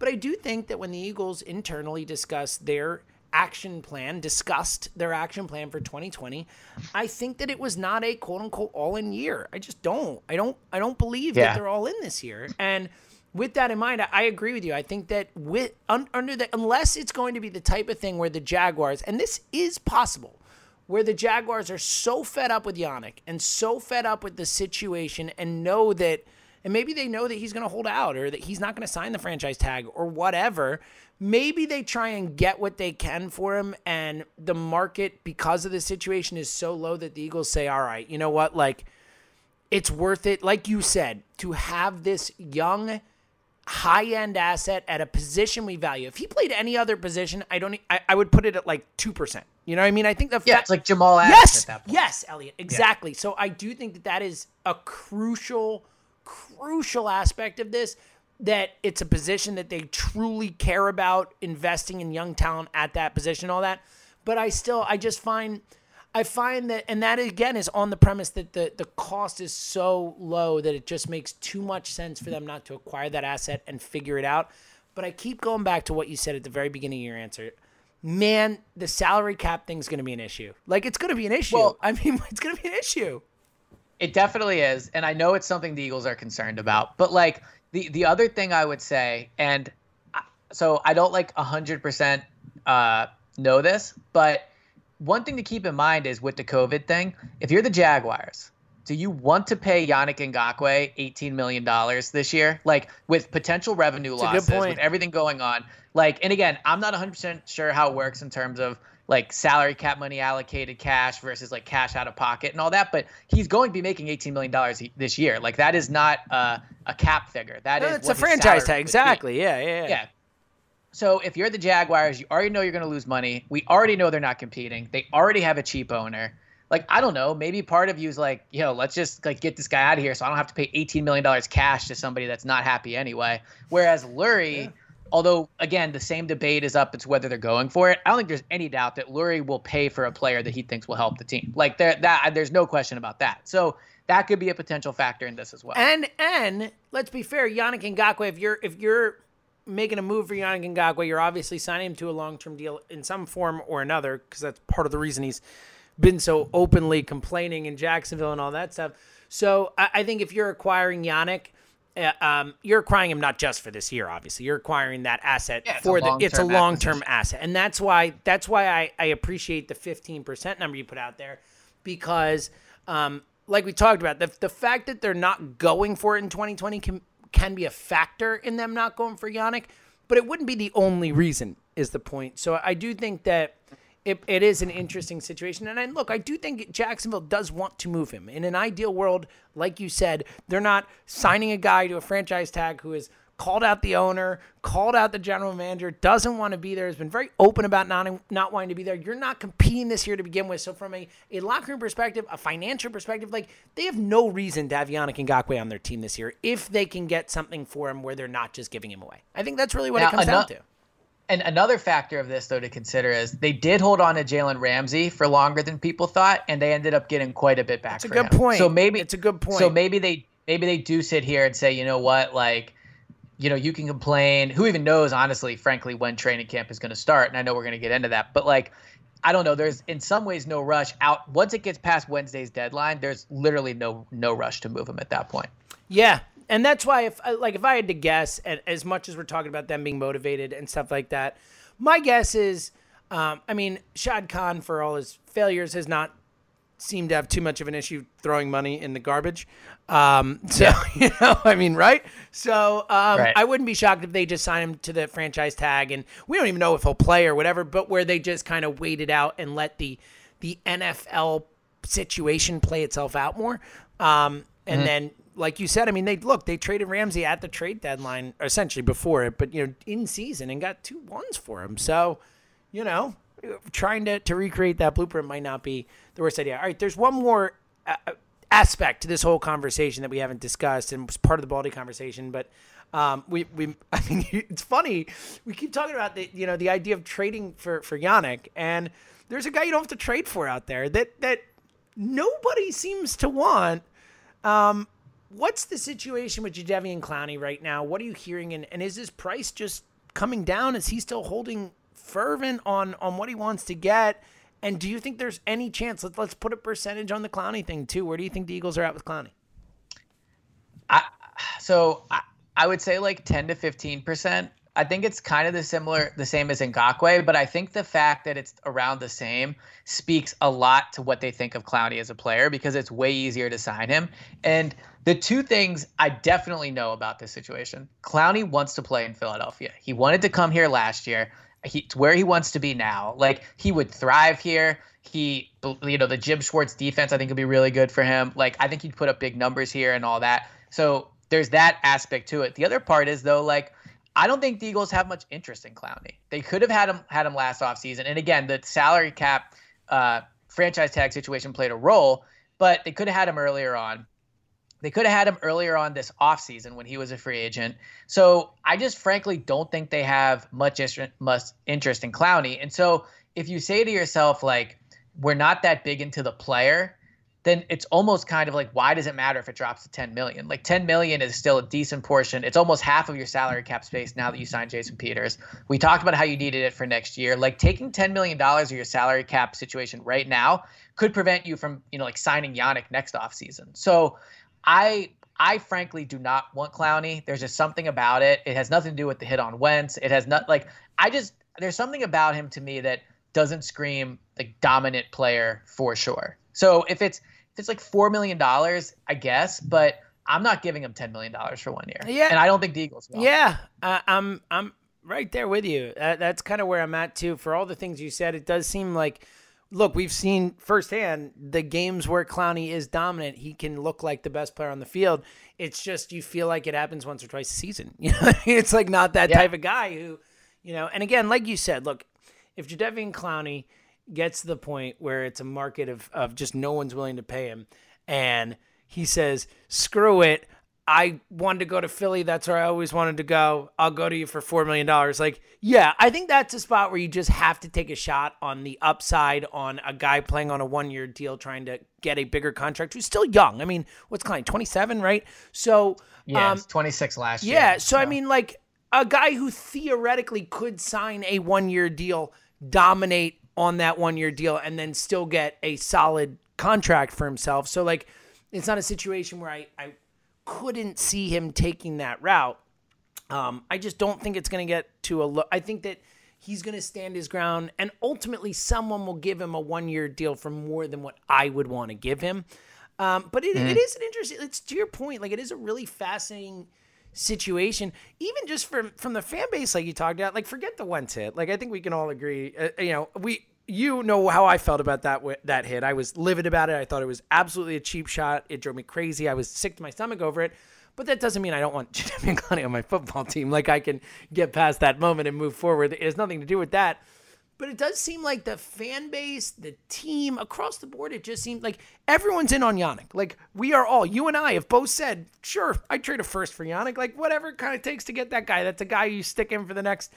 But I do think that when the Eagles internally discuss their action plan, discussed their action plan for 2020, I think that it was not a quote unquote all in year. I just don't. I don't I don't believe that they're all in this year. And with that in mind, I, I agree with you. I think that with un, under the unless it's going to be the type of thing where the Jaguars and this is possible, where the Jaguars are so fed up with Yannick and so fed up with the situation and know that and maybe they know that he's going to hold out or that he's not going to sign the franchise tag or whatever. Maybe they try and get what they can for him, and the market, because of the situation, is so low that the Eagles say, All right, you know what? Like, it's worth it, like you said, to have this young, high end asset at a position we value. If he played any other position, I don't. I, I would put it at like two percent. You know what I mean? I think the yeah, fa- it's like Jamal Adams yes, at that point. yes, Elliot, exactly. So I do think that that is a crucial, crucial aspect of this. That it's a position that they truly care about investing in young talent at that position, all that. But I still, I just find, I find that, and that again is on the premise that the the cost is so low that it just makes too much sense for them not to acquire that asset and figure it out. But I keep going back to what you said at the very beginning of your answer man, the salary cap thing's going to be an issue. Like it's going to be an issue. Well- I mean, it's going to be an issue. It definitely is, and I know it's something the Eagles are concerned about. But like the the other thing I would say, and so I don't like hundred percent uh, know this, but one thing to keep in mind is with the COVID thing, if you're the Jaguars, do you want to pay Yannick Ngakoue eighteen million dollars this year? Like with potential revenue good losses, with everything going on. Like, and again, I'm not 100 percent sure how it works in terms of like salary cap money allocated cash versus like cash out of pocket and all that. But he's going to be making 18 million dollars this year. Like that is not uh, a cap figure. That is No, it's a franchise tag. Exactly. Yeah, yeah, yeah. Yeah. So if you're the Jaguars, you already know you're going to lose money. We already know they're not competing. They already have a cheap owner. Like I don't know, maybe part of you is like, yo, let's just like get this guy out of here, so I don't have to pay 18 million dollars cash to somebody that's not happy anyway. Whereas Lurie, although again the same debate is up, it's whether they're going for it. I don't think there's any doubt that Lurie will pay for a player that he thinks will help the team. Like there, that there's no question about that. So that could be a potential factor in this as well. And and let's be fair, Yannick Ngakoue, if you're if you're making a move for Yannick Ngakoue, you're obviously signing him to a long term deal in some form or another, because that's part of the reason he's been so openly complaining in Jacksonville and all that stuff. So I, I think if you're acquiring Yannick, uh, um, you're acquiring him not just for this year, obviously. You're acquiring that asset Yeah, for the. It's a long-term long term asset, and that's why that's why I, I appreciate the 15 percent number you put out there, because um, like we talked about, the the fact that they're not going for it in 2020 can can be a factor in them not going for Yannick, but it wouldn't be the only reason. Is the point? So I do think that it, it is an interesting situation. And I, look, I do think Jacksonville does want to move him. In an ideal world, like you said, they're not signing a guy to a franchise tag who has called out the owner, called out the general manager, doesn't want to be there, has been very open about not, not wanting to be there. You're not competing this year to begin with. So from a, a locker room perspective, a financial perspective, like they have no reason to have Yannick Ngakoue on their team this year if they can get something for him where they're not just giving him away. I think that's really what Now, it comes ano- down to. And another factor of this, though, to consider is they did hold on to Jalen Ramsey for longer than people thought, and they ended up getting quite a bit back. It's a good him. point. So maybe It's a good point. So maybe they maybe they do sit here and say, you know what, like, you know, you can complain. Who even knows, honestly, frankly, when training camp is going to start? And I know we're going to get into that, but like. I don't know. There's in some ways no rush out. Once it gets past Wednesday's deadline, there's literally no no rush to move him at that point. Yeah, and that's why if uh, like if I had to guess, and as much as we're talking about them being motivated and stuff like that, my guess is, um, I mean, Shad Khan for all his failures has not seemed to have too much of an issue throwing money in the garbage. Um, so you know, I mean, right? So um, Right. I wouldn't be shocked if they just sign him to the franchise tag, and we don't even know if he'll play or whatever. But where they just kind of wait it out and let the the NFL situation play itself out more. Um, and then, like you said, I mean, they look they traded Ramsey at the trade deadline, essentially before it, but you know, in season and got two ones for him. So, you know, trying to to recreate that blueprint might not be the worst idea. All right, there's one more. Uh, aspect to this whole conversation that we haven't discussed and was part of the Baldy conversation, but um, we, we, I mean, it's funny. We keep talking about the, you know, the idea of trading for, for Yannick and there's a guy you don't have to trade for out there that, that nobody seems to want. Um, what's the situation with Jadeveon Clowney right now? What are you hearing? And, and is his price just coming down? Is he still holding fervent on, on what he wants to get? And do you think there's any chance? Let's let's put a percentage on the Clowney thing too. Where do you think the Eagles are at with Clowney? I, so I, I would say like 10 to 15 percent. I think it's kind of the similar, the same as Ngakoue, but I think the fact that it's around the same speaks a lot to what they think of Clowney as a player because it's way easier to sign him. And the two things I definitely know about this situation: Clowney wants to play in Philadelphia. He wanted to come here last year. It's where he wants to be now. Like he would thrive here. He, you know, the Jim Schwartz defense I think would be really good for him. Like I think he'd put up big numbers here and all that. So there's that aspect to it. The other part is though, like I don't think the Eagles have much interest in Clowney. They could have had him had him last offseason. And again, the salary cap uh, franchise tag situation played a role, but they could have had him earlier on. They could have had him earlier on this offseason when he was a free agent. So I just frankly don't think they have much interest, in Clowney. And so if you say to yourself, like, we're not that big into the player, then it's almost kind of like why does it matter if it drops to 10 million? Like 10 million is still a decent portion. It's almost half of your salary cap space now that you signed jason peters. We talked about how you needed it for next year. Like taking 10 million dollars of your salary cap situation right now could prevent you from you know like signing Yannick next offseason. So i I frankly do not want Clowney. There's just something about it. It has nothing to do with the hit on Wentz. It has not like I just there's something about him to me that doesn't scream like dominant player for sure. So if it's if it's like four million dollars, I guess, but I'm not giving him ten million dollars for one year. Yeah, and I don't think the Eagles will. Yeah, uh, I'm I'm right there with you. Uh, that's kind of where I'm at too. For all the things you said, it does seem like. Look, we've seen firsthand the games where Clowney is dominant. He can look like the best player on the field. It's just you feel like it happens once or twice a season. You know, it's like not that yeah. type of guy who, you know. And again, like you said, look, if Jadeveon Clowney gets to the point where it's a market of, of just no one's willing to pay him. And he says, screw it. I wanted to go to Philly. That's where I always wanted to go. I'll go to you for $4 million. Like, yeah, I think that's a spot where you just have to take a shot on the upside on a guy playing on a one year deal trying to get a bigger contract who's still young. I mean, what's Clowney, 27, right? So, yeah, um, 26 last year. Yeah. So, so, I mean, like a guy who theoretically could sign a one year deal, dominate on that one year deal and then still get a solid contract for himself. So like it's not a situation where I, I couldn't see him taking that route. Um, I just don't think it's going to get to a look. I think that he's going to stand his ground and ultimately someone will give him a one year deal for more than what I would want to give him. Um, but it, mm. it is an interesting, it's to your point, like it is a really fascinating situation, even just from from the fan base, like you talked about. Like, forget the one hit. Like, I think we can all agree. Uh, you know, we you know how I felt about that that hit. I was livid about it. I thought it was absolutely a cheap shot. It drove me crazy. I was sick to my stomach over it. But that doesn't mean I don't want Jimmy Clowney on my football team. Like I can get past that moment and move forward. It has nothing to do with that. But it does seem like the fan base, the team across the board, it just seems like everyone's in on Yannick. Like we are all, you and I have both said, sure, I'd trade a first for Yannick. Like whatever it kind of takes to get that guy. That's a guy you stick in for the next,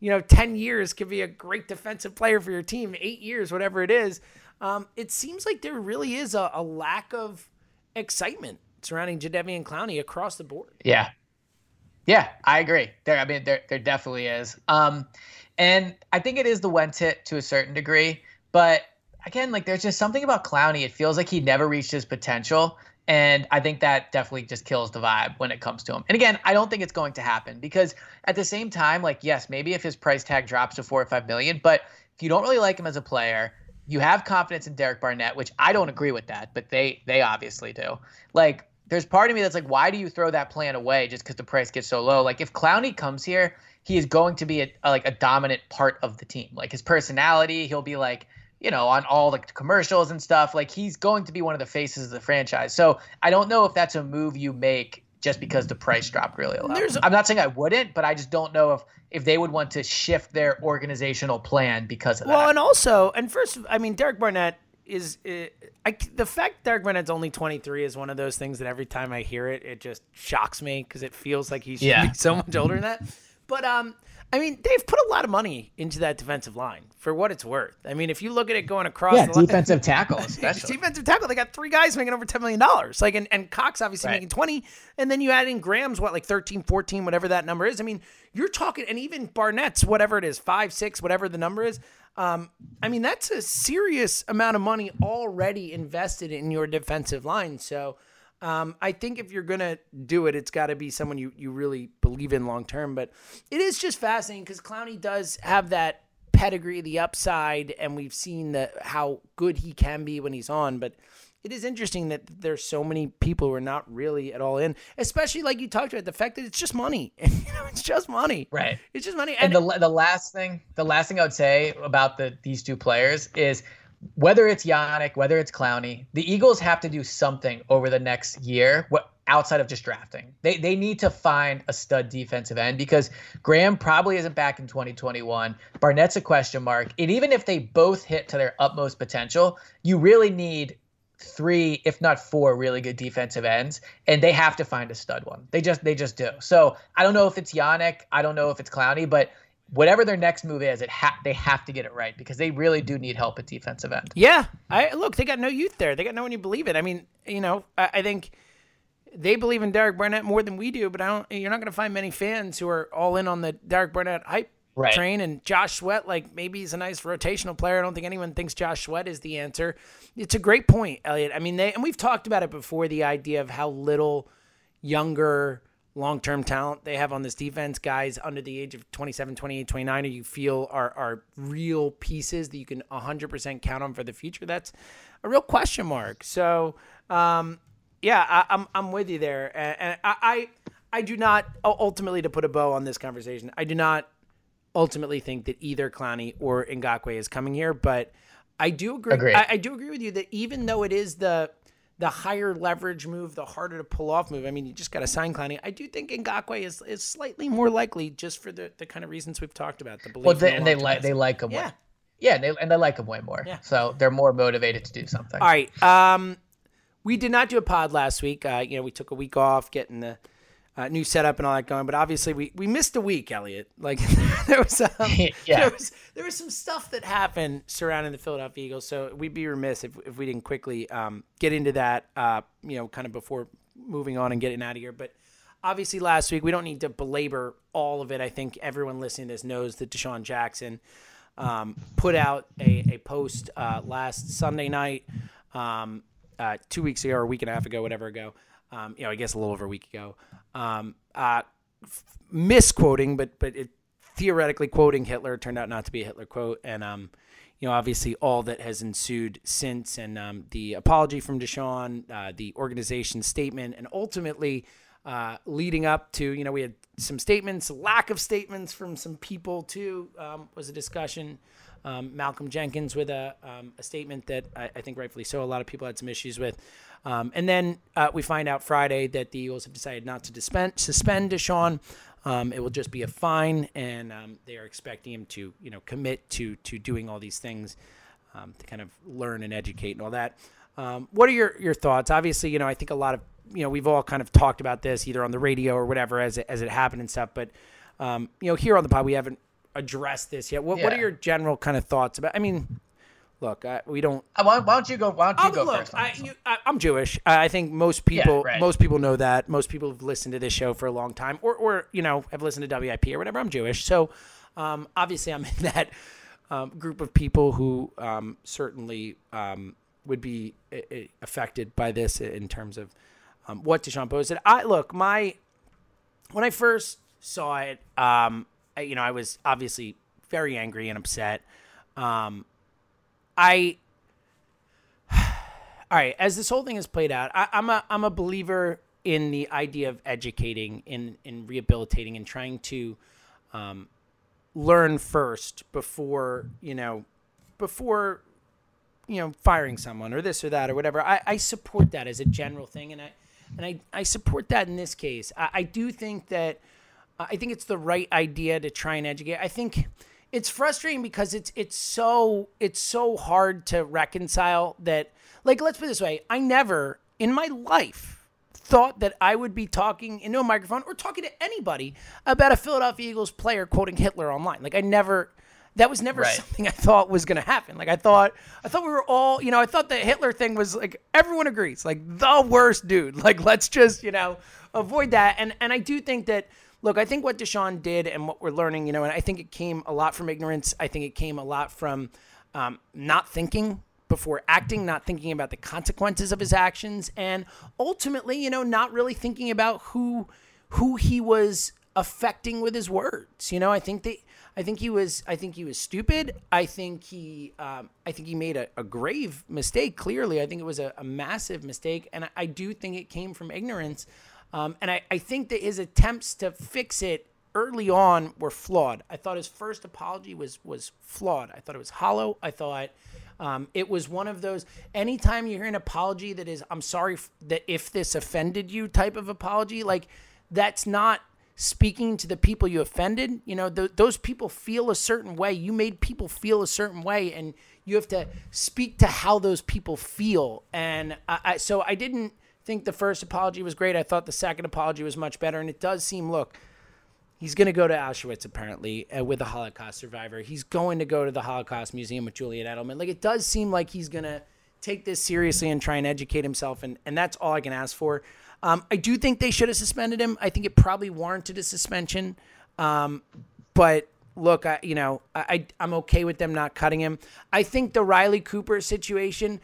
you know, 10 years, could be a great defensive player for your team, eight years, whatever it is. Um, it seems like there really is a, a lack of excitement surrounding Jadeveon Clowney across the board. Yeah. Yeah, I agree. There, I mean, there, there definitely is. Um, and I think it is the Wentz hit to a certain degree. But again, like there's just something about Clowney. It feels like he never reached his potential. And I think that definitely just kills the vibe when it comes to him. And again, I don't think it's going to happen because at the same time, like, yes, maybe if his price tag drops to four or five million, but if you don't really like him as a player, you have confidence in Derek Barnett, which I don't agree with that, but they they obviously do. Like, there's part of me that's like, why do you throw that plan away just because the price gets so low? Like, if Clowney comes here he is going to be a, a, like a dominant part of the team. Like his personality, he'll be like, you know, on all the commercials and stuff. Like he's going to be one of the faces of the franchise. So I don't know if that's a move you make just because the price dropped really low. I'm not saying I wouldn't, but I just don't know if if they would want to shift their organizational plan because of well, that. Well, and also, and first, I mean, Derek Barnett is uh, I, the fact Derek Barnett's only 23 is one of those things that every time I hear it, it just shocks me because it feels like he's yeah. so much older than that. But um, I mean, they've put a lot of money into that defensive line for what it's worth. I mean, if you look at it going across, yeah, the defensive line, tackle, especially defensive tackle, they got three guys making over ten million dollars. Like, and, and Cox obviously right. making twenty, and then you add in Graham's what like 13, 14, whatever that number is. I mean, you're talking, and even Barnett's whatever it is, five, six, whatever the number is. Um, I mean, that's a serious amount of money already invested in your defensive line. So. Um, I think if you're gonna do it, it's got to be someone you you really believe in long term. But it is just fascinating because Clowney does have that pedigree, the upside, and we've seen the how good he can be when he's on. But it is interesting that there's so many people who are not really at all in, especially like you talked about the fact that it's just money. you know, it's just money. Right. It's just money. And, and the the last thing, the last thing I would say about the these two players is whether it's Yannick, whether it's Clowney, the Eagles have to do something over the next year. What outside of just drafting. They they need to find a stud defensive end because Graham probably isn't back in 2021. Barnett's a question mark. And even if they both hit to their utmost potential, you really need three, if not four, really good defensive ends, and they have to find a stud one. They just they just do. So I don't know if it's Yannick, I don't know if it's Clowney, but whatever their next move is, it ha- they have to get it right because they really do need help at defensive end. Yeah, I look, they got no youth there. They got no one you believe it. I mean, you know, I, I think they believe in Derek Barnett more than we do, but I don't. You're not going to find many fans who are all in on the Derek Barnett hype right. train. And Josh Sweat, like maybe he's a nice rotational player. I don't think anyone thinks Josh Sweat is the answer. It's a great point, Elliot. I mean, they and we've talked about it before. The idea of how little younger long term talent they have on this defense, guys under the age of 27, 28, 29, who you feel are, are real pieces that you can 100% count on for the future. That's a real question mark. So, um, yeah, I, am I'm, I'm with you there. And, and I, I, I do not, ultimately, to put a bow on this conversation, I do not ultimately think that either Clowney or Ngakoue is coming here, but I do agree. agree. I, I do agree with you that even though it is the the higher leverage move, the harder to pull off move. I mean, you just got to sign Clowney. I do think Ngakoue is, is slightly more likely just for the, the kind of reasons we've talked about. The belief well, they, and they like they like him. Yeah, way. yeah, and they, and they like him way more. Yeah. so they're more motivated to do something. All right. Um, we did not do a pod last week. Uh, you know, we took a week off getting the uh, new setup and all that going. But obviously, we, we missed a week, Elliot. Like there was um, yeah. there was there was some stuff that happened surrounding the Philadelphia Eagles. So we'd be remiss if, if we didn't quickly um, get into that. Uh, you know, kind of before moving on and getting out of here. But obviously, last week we don't need to belabor all of it. I think everyone listening to this knows that DeSean Jackson um, put out a, a post uh, last Sunday night, um, uh, two weeks ago or a week and a half ago, whatever ago. Um, you know, I guess a little over a week ago, um, uh, misquoting, but but it, theoretically quoting Hitler turned out not to be a Hitler quote, and um, you know, obviously all that has ensued since, and um, the apology from DeSean, uh, the organization statement, and ultimately uh, leading up to, you know, we had some statements, lack of statements from some people too, um, was a discussion. Um, Malcolm Jenkins with a, um, a statement that I, I, think rightfully so, a lot of people had some issues with. Um, and then uh, we find out Friday that the Eagles have decided not to suspend, suspend DeSean. Um, it will just be a fine, and um, they are expecting him to, you know, commit to to doing all these things um, to kind of learn and educate and all that. What are your your thoughts? Obviously, you know, I think a lot of you know we've all kind of talked about this either on the radio or whatever as it, as it happened and stuff. But um, you know, here on the pod, we haven't addressed this yet. What yeah. what are your general kind of thoughts about? I mean, look, I, we don't. Uh, why, why, don't you go? Why don't you I'll, go look, first? I, am Jewish. I think most people, yeah, right. most people know that. Most people have listened to this show for a long time, or, or you know, have listened to WIP or whatever. I'm Jewish, so um, obviously I'm in that um, group of people who um, certainly um, would be uh, uh, affected by this in terms of um, what DeSean posted. I look, my when I first saw it, um, I, you know, I was obviously very angry and upset. Um, I all right, as this whole thing has played out, I, am a I'm a believer in the idea of educating, in in rehabilitating, and trying to um, learn first before you know before you know firing someone or this or that or whatever. I, I support that as a general thing, and I and I, I support that in this case. I, I do think that I think it's the right idea to try and educate. I think it's frustrating because it's it's so it's so hard to reconcile that like let's put it this way. I never in my life thought that i would be talking into a microphone or talking to anybody about a philadelphia eagles player quoting hitler online. Like i never that was never right. something i thought was going to happen. Like i thought i thought we were all you know i thought the hitler thing was like everyone agrees like the worst dude. Like let's just you know avoid that. And and i do think that look, I think what DeSean did and what we're learning, you know, and I think it came a lot from ignorance. I think it came a lot from um, not thinking before acting, not thinking about the consequences of his actions, and ultimately, you know, not really thinking about who who he was affecting with his words. You know, I think that I think he was I think he was stupid. I think he um, I think he made a, a, grave mistake. Clearly, I think it was a, a massive mistake, and I, I do think it came from ignorance. Um, and I, I think that his attempts to fix it early on were flawed. I thought his first apology was was flawed. I thought it was hollow. I thought Um, it was one of those. Anytime you hear an apology that is, "I'm sorry f- that if this offended you" type of apology, like that's not speaking to the people you offended. You know, th- those people feel a certain way. You made people feel a certain way, and you have to speak to how those people feel. And I, I, so I didn't think the first apology was great. I thought the second apology was much better. And it does seem, look, he's going to go to Auschwitz apparently uh, with a Holocaust survivor. He's going to go to the Holocaust Museum with Julian Edelman. Like it does seem like he's going to take this seriously and try and educate himself. And, and that's all I can ask for. Um, I do think they should have suspended him. I think it probably warranted a suspension. Um, but look, I, you know, I, I'm okay with them not cutting him. I think the Riley Cooper situation,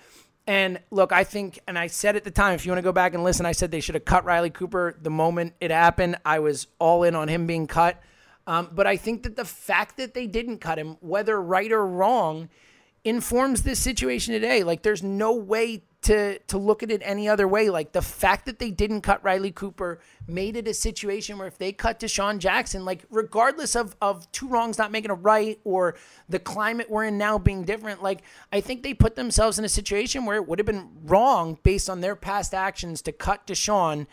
and look, I think, and I said at the time, if you want to go back and listen, I said they should have cut Riley Cooper the moment it happened. I was all in on him being cut. Um, but I think that the fact that they didn't cut him, whether right or wrong, informs this situation today. Like, there's no way to to look at it any other way. Like the fact that they didn't cut Riley Cooper made it a situation where if they cut DeSean Jackson, like regardless of of two wrongs not making a right or the climate we're in now being different, like I think they put themselves in a situation where it would have been wrong based on their past actions to cut DeSean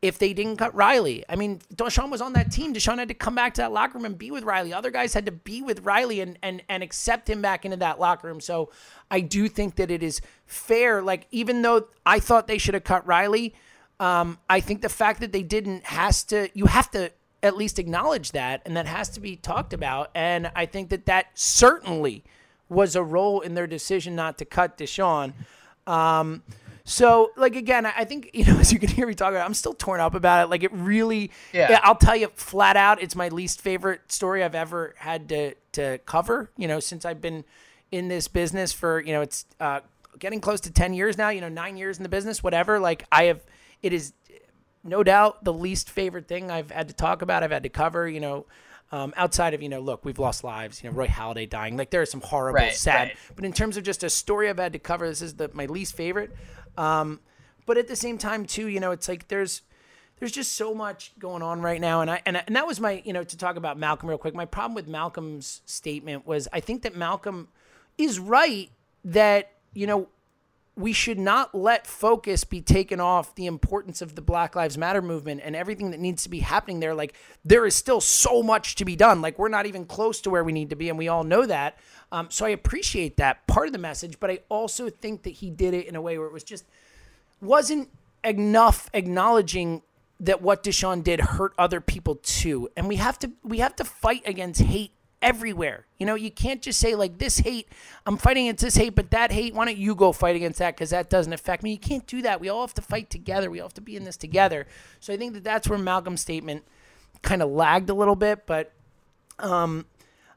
if they didn't cut Riley. I mean, DeSean was on that team. DeSean had to come back to that locker room and be with Riley. Other guys had to be with Riley and and and accept him back into that locker room. So I do think that it is fair. Like even though I thought they should have cut Riley, um, I think the fact that they didn't has to. You have to at least acknowledge that, and that has to be talked about. And I think that that certainly was a role in their decision not to cut DeSean. Um, so, like again, I think you know, as you can hear me talking, about, I'm still torn up about it. Like it really, Yeah. I'll tell you flat out, it's my least favorite story I've ever had to to cover. You know, since I've been in this business for you know, it's uh, getting close to ten years now. You know, nine years in the business, whatever. Like I have, it is no doubt the least favorite thing I've had to talk about. I've had to cover. You know. Um, outside of you know, look, we've lost lives. You know, Roy Halladay dying. Like there are some horrible, Right, sad. right. But in terms of just a story I've had to cover, this is the my least favorite. Um, but at the same time, too, you know, it's like there's there's just so much going on right now, and I and I, and that was my you know to talk about Malcolm real quick. My problem with Malcolm's statement was I think that Malcolm is right that you know we should not let focus be taken off the importance of the Black Lives Matter movement and everything that needs to be happening there. Like, there is still so much to be done. Like, we're not even close to where we need to be, and we all know that. Um, so I appreciate that part of the message, but I also think that he did it in a way where it was just wasn't enough acknowledging that what DeSean did hurt other people too. And we have to we have to fight against hate everywhere. You know, you can't just say like this hate, I'm fighting against this hate, but that hate, why don't you go fight against that because that doesn't affect me. You can't do that. We all have to fight together. We all have to be in this together. So I think that that's where Malcolm's statement kind of lagged a little bit, but um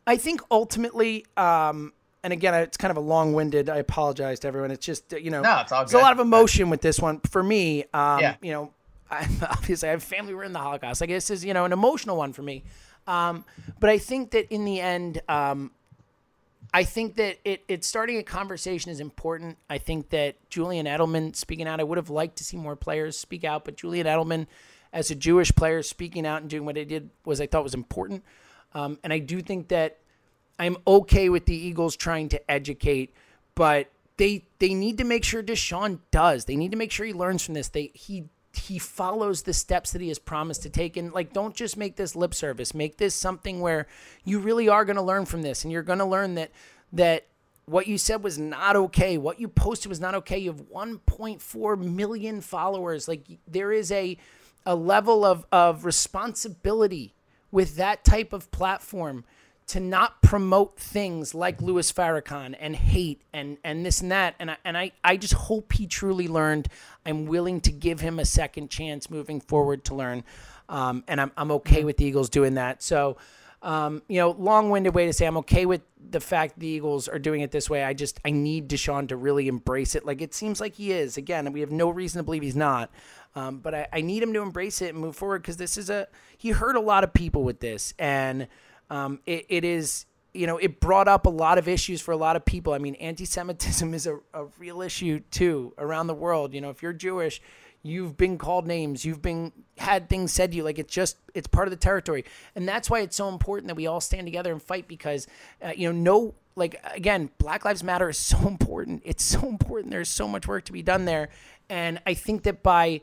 I think ultimately um and again, it's kind of a long-winded. I apologize to everyone. It's just you know, No, it's all there's a lot of emotion with this one for me. Um, Yeah. You know, I, obviously I have family who were in the Holocaust. I guess this is you know an emotional one for me. Um, but I think that in the end, um, I think that it, it starting a conversation is important. I think that Julian Edelman speaking out, I would have liked to see more players speak out, but Julian Edelman, as a Jewish player, speaking out and doing what he did was I thought was important. Um, and I do think that I'm okay with the Eagles trying to educate, but they they need to make sure DeSean does. They need to make sure he learns from this. They he he follows the steps that he has promised to take and like don't just make this lip service. Make this something where you really are going to learn from this and you're going to learn that that what you said was not okay. What you posted was not okay. You have 1.4 million followers. Like there is a a level of of responsibility with that type of platform to not promote things like Louis Farrakhan and hate and and this and that. And I, and I, I just hope he truly learned. I'm willing to give him a second chance moving forward to learn. Um, and I'm, I'm okay with the Eagles doing that. So, um, you know, long-winded way to say I'm okay with the fact the Eagles are doing it this way. I just I need DeSean to really embrace it. Like it seems like he is. Again, we have no reason to believe he's not. Um, but I, I need him to embrace it and move forward because this is a he hurt a lot of people with this, and um, it, it is you know it brought up a lot of issues for a lot of people. I mean, anti-Semitism is a, a real issue too around the world. You know, if you're Jewish, you've been called names, you've been had things said to you. Like it's just it's part of the territory, and that's why it's so important that we all stand together and fight because uh, you know no like again, Black Lives Matter is so important. It's so important. There's so much work to be done there, and I think that by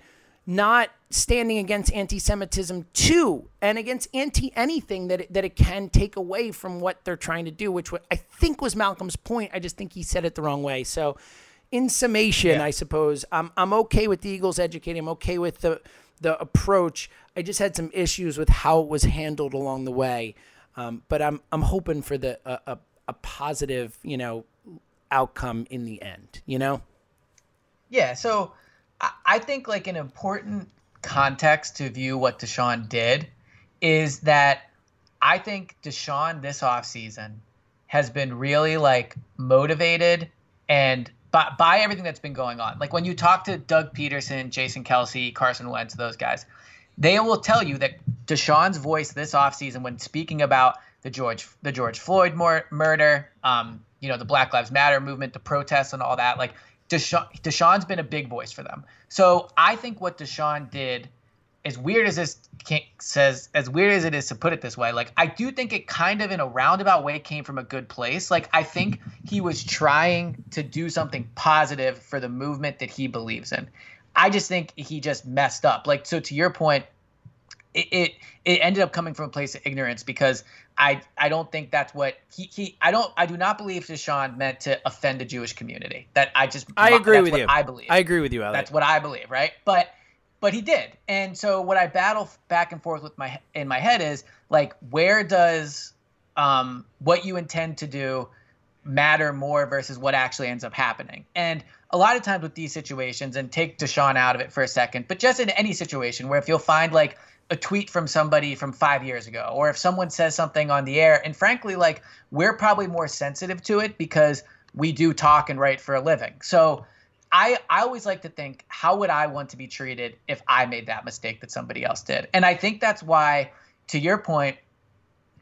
not standing against anti-Semitism too, and against anti anything that it, that it can take away from what they're trying to do, which I think was Malcolm's point. I just think he said it the wrong way. So, in summation, yeah. I suppose I'm I'm okay with the Eagles educating. I'm okay with the the approach. I just had some issues with how it was handled along the way. Um, but I'm I'm hoping for the a, a, a positive you know outcome in the end. You know. Yeah. So I, think like an important context to view what DeSean did is that I think DeSean this offseason has been really like motivated and by, by everything that's been going on. Like when you talk to Doug Pederson, Jason Kelce, Carson Wentz, those guys, they will tell you that DeSean's voice this offseason when speaking about the George the George Floyd mur- murder, um, you know, the Black Lives Matter movement, the protests and all that, like DeSean, DeSean's been a big voice for them. So I think what DeSean did, as weird as this says, as weird as it is to put it this way, like I do think it kind of in a roundabout way came from a good place. Like I think he was trying to do something positive for the movement that he believes in. I just think he just messed up. Like so, to your point, it, it it ended up coming from a place of ignorance because I I don't think that's what he he I don't I do not believe DeSean meant to offend the Jewish community. That I just I agree with you. I believe I agree with you. Elliot. That's what I believe, right? But but he did, and so what I battle back and forth with my in my head is like where does um what you intend to do matter more versus what actually ends up happening and a lot of times with these situations and take DeSean out of it for a second, but just in any situation where if you'll find like a tweet from somebody from five years ago, or if someone says something on the air. And frankly, like we're probably more sensitive to it because we do talk and write for a living. So I, I always like to think, how would I want to be treated if I made that mistake that somebody else did? And I think that's why, to your point,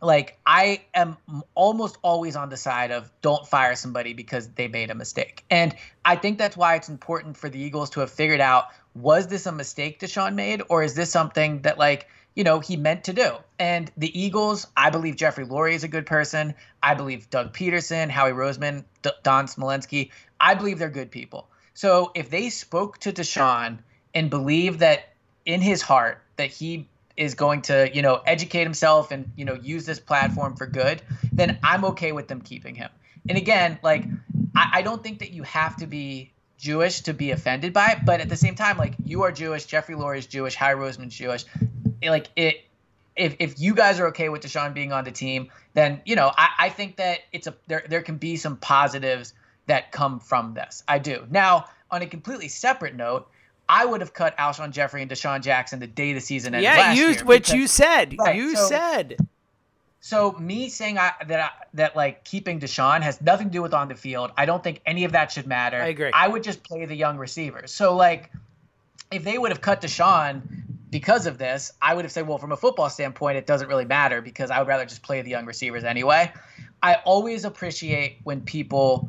like I am almost always on the side of don't fire somebody because they made a mistake. And I think that's why it's important for the Eagles to have figured out was this a mistake DeSean made or is this something that like you know he meant to do? And the eagles i believe jeffrey lurie is a good person. I believe doug Pederson, howie roseman D- don Smolenski, i believe they're good people. So if they spoke to desean and believe that in his heart that he is going to you know educate himself and you know use this platform for good then i'm okay with them keeping him and again like I, I don't think that you have to be Jewish to be offended by it, but at the same time, like you are Jewish, Jeffrey Lurie is Jewish, Howie Roseman's Jewish. Like it, if if you guys are okay with DeSean being on the team, then you know I, I think that it's a there there can be some positives that come from this. I do. Now, on a completely separate note, I would have cut Alshon Jeffery and DeSean Jackson the day the season ended. Yeah, you, which because, you said. Right, you so, said. So me saying I, that I, that like keeping DeSean has nothing to do with on the field. I don't think any of that should matter. I agree. I would just play the young receivers. So like, if they would have cut DeSean because of this, I would have said, well, from a football standpoint, it doesn't really matter because I would rather just play the young receivers anyway. I always appreciate when people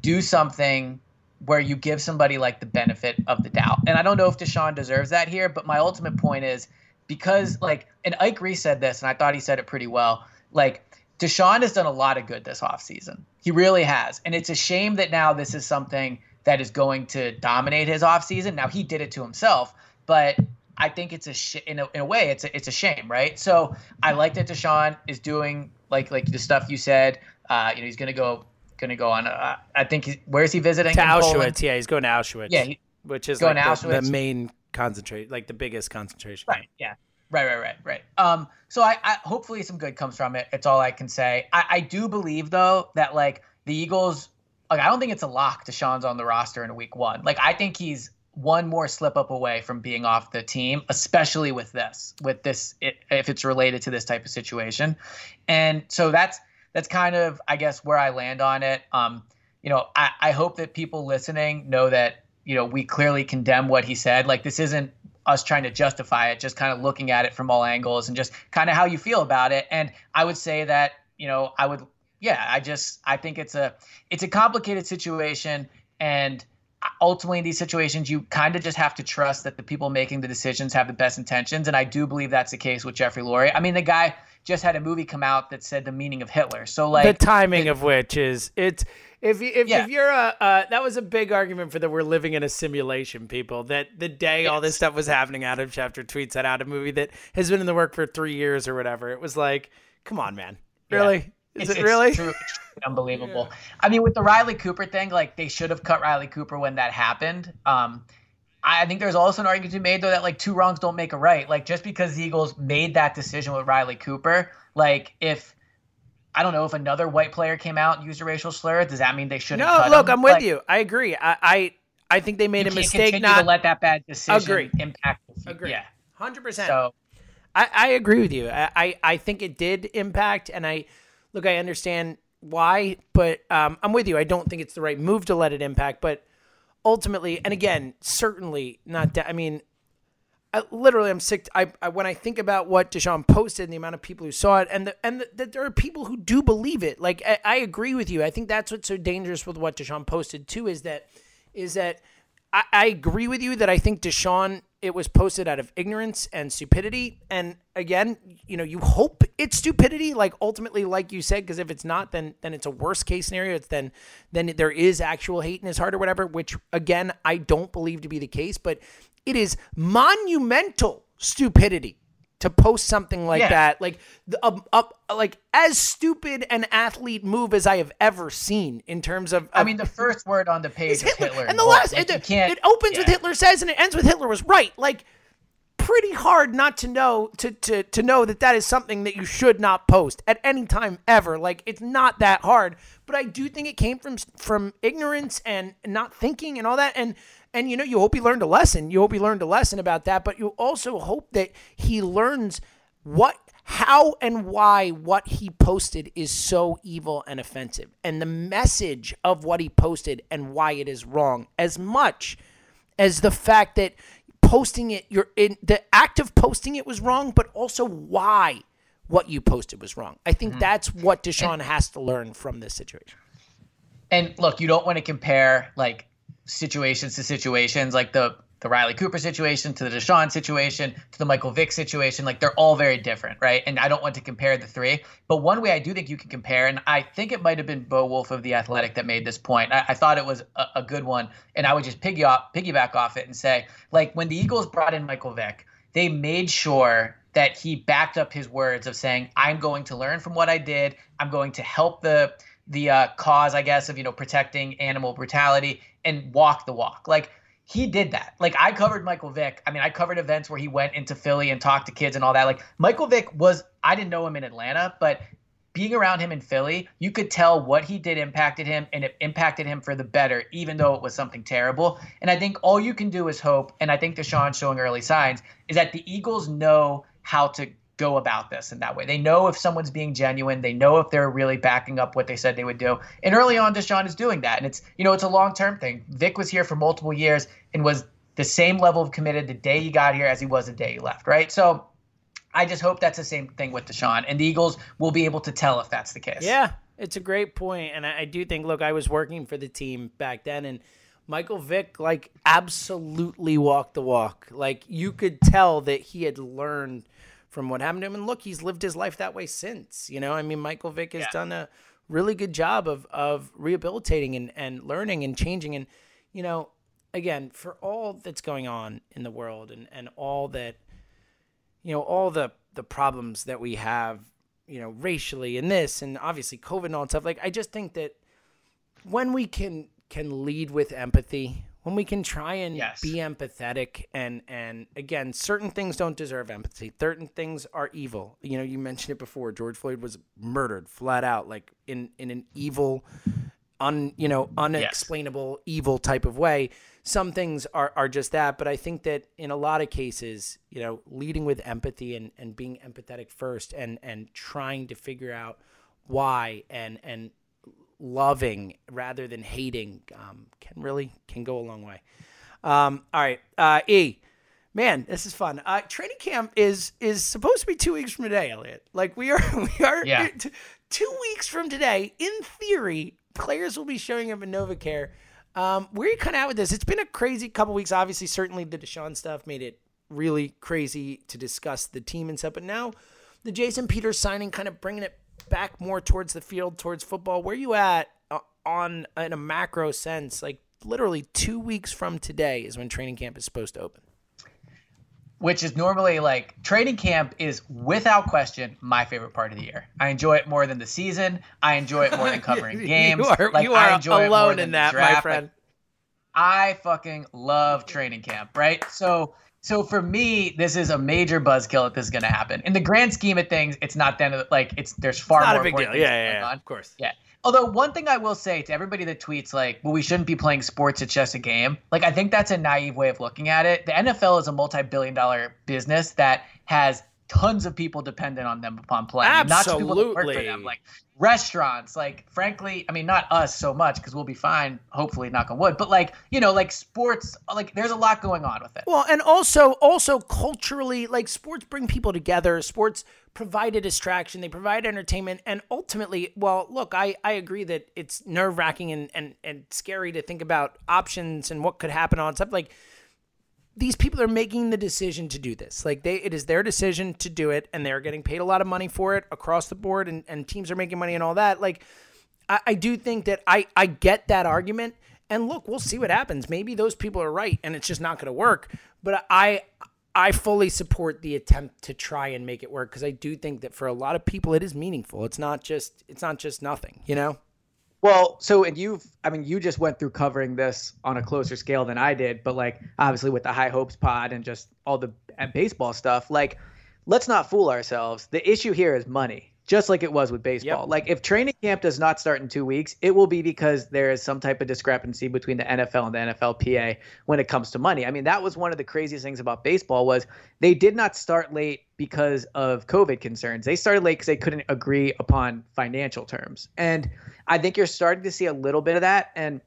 do something where you give somebody like the benefit of the doubt. And I don't know if DeSean deserves that here, but my ultimate point is because like and Ike Reese said this, and I thought he said it pretty well like DeSean has done a lot of good this offseason. He really has. And it's a shame that now this is something that is going to dominate his offseason. Now he did it to himself, but I think it's a sh- in a in a way it's a, it's a shame, right? So I like that DeSean is doing like like the stuff you said. Uh, you know, he's gonna go gonna go on. Uh, I think he's, where is he visiting? To Auschwitz. Poland? Yeah, he's going to Auschwitz. Yeah, he, which is going like the, the, main concentrate, like the biggest concentration. Right. Yeah. Right, right, right, right. Um, so I, I hopefully some good comes from it. It's all I can say. I, I do believe though that like the Eagles, like I don't think it's a lock. DeSean's on the roster in week one. Like I think he's one more slip up away from being off the team, especially with this, with this, it, if it's related to this type of situation. And so that's that's kind of I guess where I land on it. Um, you know, I, I hope that people listening know that you know we clearly condemn what he said. Like this isn't us trying to justify it, just kind of looking at it from all angles and just kind of how you feel about it. And I would say that, you know, I would, yeah, I just, I think it's a, it's a complicated situation. And ultimately in these situations, you kind of just have to trust that the people making the decisions have the best intentions. And I do believe that's the case with Jeffrey Lurie. I mean, the guy just had a movie come out that said the meaning of Hitler. So like the timing it, of which is it's if you, if, yeah. if you're a uh, that was a big argument for that we're living in a simulation, people. That the day yes. all this stuff was happening, Adam Schefter tweets that out a movie that has been in the work for three years or whatever. It was like, come on, man, really? Yeah. Is it's, it really? True, unbelievable. Yeah. I mean, with the Riley Cooper thing, like they should have cut Riley Cooper when that happened. Um, I think there's also an argument to be made though that like two wrongs don't make a right. Like just because the Eagles made that decision with Riley Cooper, like if I don't know if another white player came out and used a racial slur, does that mean they shouldn't? No, look, him? I'm with like, you. I agree. I, I I think they made a mistake not to let that bad decision agree. impact. Agree. Yeah, hundred percent. So I, I agree with you. I, I I think it did impact, and I look, I understand why, but um, I'm with you. I don't think it's the right move to let it impact, but ultimately, and again, certainly not. Da- I mean, I, literally, I'm sick. I, I, when I think about what DeSean posted and the amount of people who saw it, and the, and that there are people who do believe it. Like I, I, agree with you. I think that's what's so dangerous with what DeSean posted too. Is that is that I, I agree with you that I think DeSean it was posted out of ignorance and stupidity. And again, you know, you hope it's stupidity, like ultimately, like you said, because if it's not, then then it's a worst case scenario. It's then then there is actual hate in his heart or whatever, which again I don't believe to be the case. But it is monumental stupidity to post something like yeah. that, like uh, uh, like as stupid an athlete move as I have ever seen in terms of. of I mean, the first word on the page is Hitler, Hitler and the last like, it, it, opens yeah. with Hitler says and it ends with Hitler was right. Like pretty hard not to know to to to know that that is something that you should not post at any time ever. Like it's not that hard, but I do think it came from from ignorance and not thinking and all that. And and you know, you hope he learned a lesson. You hope he learned a lesson about that, but you also hope that he learns what how and why what he posted is so evil and offensive. And the message of what he posted and why it is wrong. As much as the fact that posting it you're in the act of posting it was wrong but also why what you posted was wrong i think mm-hmm. that's what desean and, has to learn from this situation and look you don't want to compare like situations to situations, like the the Riley Cooper situation to the DeSean situation to the Michael Vick situation. Like they're all very different, right? And I don't want to compare the three, but one way I do think you can compare, and I think it might have been Bo Wulf of the Athletic that made this point. I, I thought it was a, a, good one, and I would just piggy off, piggyback off it and say, like when the Eagles brought in Michael Vick, they made sure that he backed up his words of saying, "I'm going to learn from what I did. I'm going to help the." the uh, cause, I guess, of you know protecting animal brutality and walk the walk. Like he did that. Like I covered Michael Vick. I mean, I covered events where he went into Philly and talked to kids and all that. Like Michael Vick was. I didn't know him in Atlanta, but being around him in Philly, you could tell what he did impacted him, and it impacted him for the better, even though it was something terrible. And I think all you can do is hope, and I think DeSean's showing early signs, is that the Eagles know how to go about this in that way. They know if someone's being genuine. They know if they're really backing up what they said they would do. And early on, DeSean is doing that. And it's, you know, it's a long term thing. Vick was here for multiple years and was the same level of committed the day he got here as he was the day he left, right? So I just hope that's the same thing with DeSean. And the Eagles will be able to tell if that's the case. Yeah, it's a great point. And I, I do think, look, I was working for the team back then and Michael Vick like absolutely walked the walk. Like you could tell that he had learned – from what happened to him. And look, he's lived his life that way since. You know, I mean, Michael Vick has yeah. done a really good job of of rehabilitating and, and learning and changing. And, you know, again, for all that's going on in the world and, and all that, you know, all the the problems that we have, you know, racially and this and obviously COVID and all that stuff, like I just think that when we can can lead with empathy when we can try and yes. be empathetic and and again certain things don't deserve empathy certain things are evil you know you mentioned it before george floyd was murdered flat out like in in an evil un you know unexplainable yes. evil type of way some things are are just that but i think that in a lot of cases you know leading with empathy and and being empathetic first and and trying to figure out why and and loving rather than hating um, can really can go a long way. Um, all right, uh, E, man, this is fun. Uh, training camp is is supposed to be two weeks from today, Elliot. Like we are we are yeah. t- two weeks from today. In theory, players will be showing up in NovaCare. Um, where are you kind of at with this? It's been a crazy couple weeks. Obviously, certainly the DeSean stuff made it really crazy to discuss the team and stuff. But now the Jason Peters signing, kind of bringing it back more towards the field, towards football. Where are you at uh, on in a macro sense? Like literally two weeks from today is when training camp is supposed to open which is normally like training camp is without question my favorite part of the year. I enjoy it more than the season. I enjoy it more than covering games. you are, like, you are I enjoy alone in that, my friend. Like, I fucking love training camp, right? So so for me, this is a major buzzkill if this is going to happen. In the grand scheme of things, it's not then like it's there's far it's not more a big deal. Yeah, yeah, yeah, of course. Yeah. Although one thing I will say to everybody that tweets like, "Well, we shouldn't be playing sports; it's just a game." Like, I think that's a naive way of looking at it. The NFL is a multi-billion-dollar business that has tons of people dependent on them upon playing, not just people that work for them. Like restaurants, like frankly, I mean, not us so much because we'll be fine, hopefully, knock on wood. But like, you know, like sports, like there's a lot going on with it. Well, and also also culturally, like sports bring people together. Sports provide a distraction. They provide entertainment, and ultimately, well, look, I I agree that it's nerve wracking and and and scary to think about options and what could happen on stuff like. These people are making the decision to do this. Like they, it is their decision to do it, and they're getting paid a lot of money for it across the board, and, and teams are making money and all that. Like, I, I do think that I, I get that argument. And look, we'll see what happens. Maybe those people are right and it's just not going to work. But I I fully support the attempt to try and make it work because I do think that for a lot of people it is meaningful. It's not just it's not just nothing, you know? Well, so and you've, I mean, you just went through covering this on a closer scale than I did, but like obviously with the High Hopes pod and just all the baseball stuff, like let's not fool ourselves. The issue here is money, just like it was with baseball. Yep. Like if training camp does not start in two weeks, it will be because there is some type of discrepancy between the NFL and the NFLPA when it comes to money. I mean, that was one of the craziest things about baseball was they did not start late because of COVID concerns. They started late because they couldn't agree upon financial terms. And I think you're starting to see a little bit of that. And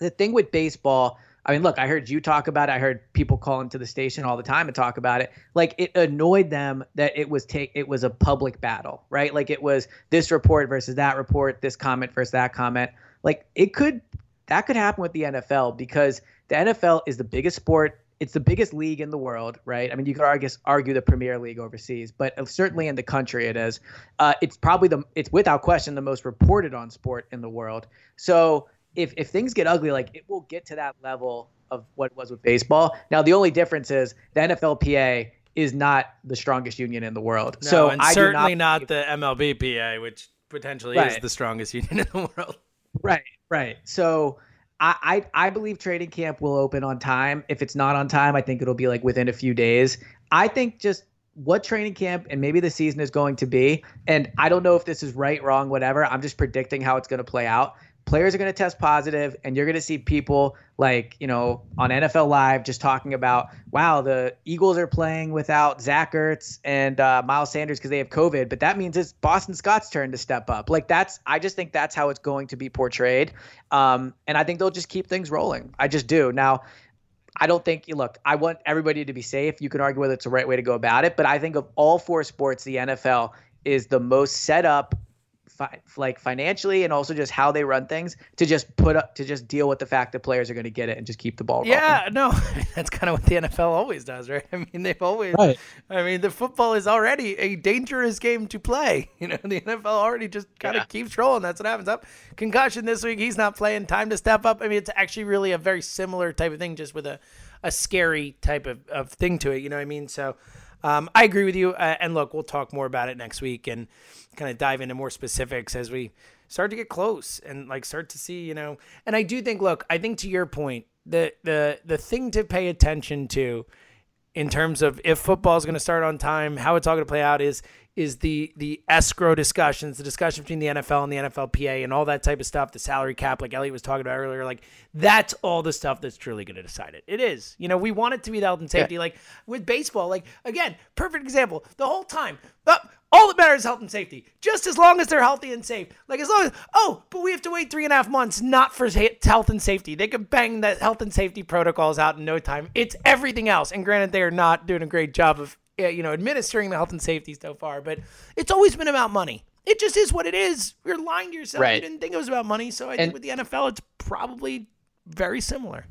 the thing with baseball, I mean, look, I heard you talk about it. I heard people call into the station all the time and talk about it. Like it annoyed them that it was take it was a public battle, right? Like it was this report versus that report, this comment versus that comment. Like it could that could happen with the NFL because the NFL is the biggest sport. It's the biggest league in the world, right? I mean, you could argue argue the Premier League overseas, but certainly in the country it is. Uh, it's probably the it's without question the most reported on sport in the world. So if if things get ugly, like it will get to that level of what it was with baseball. Now the only difference is the NFLPA is not the strongest union in the world. No, so and I certainly not, not, the MLBPA, which potentially is the strongest union in the world. Right, right. So I, I I believe training camp will open on time. If it's not on time, I think it'll be like within a few days. I think just what training camp and maybe the season is going to be, and I don't know if this is right, wrong, whatever. I'm just predicting how it's going to play out. Players are going to test positive, and you're going to see people like you know on NFL Live just talking about, wow, the Eagles are playing without Zach Ertz and uh, Miles Sanders because they have COVID, but that means it's Boston Scott's turn to step up. Like that's, I just think that's how it's going to be portrayed, um, and I think they'll just keep things rolling. I just do now. I don't think you look, I want everybody to be safe. You can argue whether it's the right way to go about it, but I think of all four sports, the NFL is the most set up fi- like financially and also just how they run things to just put up to just deal with the fact that players are going to get it and just keep the ball rolling. Yeah, no, that's kind of what the NFL always does, right? I mean, they've always. Right. I mean, the football is already a dangerous game to play. You know, the NFL already just kind of Yeah. keeps rolling. That's what happens. Up concussion this week. He's not playing. Time to step up. I mean, it's actually really a very similar type of thing, just with a, a scary type of, of thing to it. You know what I mean? So. Um, I agree with you. Uh, and look, we'll talk more about it next week and kind of dive into more specifics as we start to get close and like start to see, you know. And I do think, look, I think to your point, the the the thing to pay attention to in terms of if football is going to start on time, how it's all going to play out is is the the escrow discussions, the discussion between the NFL and the NFLPA and all that type of stuff, the salary cap, like Elliot was talking about earlier, like that's all the stuff that's truly going to decide it. It is, you know, we want it to be the health and safety, like with baseball, like again, perfect example. The whole time, uh, all that matters is health and safety. Just as long as they're healthy and safe, like as long as oh, but we have to wait three and a half months, not for health and safety. They could bang that health and safety protocols out in no time. It's everything else, and granted, they are not doing a great job of Uh, you know administering the health and safety so far, but it's always been about money. It just is what it is. You're lying to yourself. You didn't think it was about money, so I think with the NFL, it's probably very similar.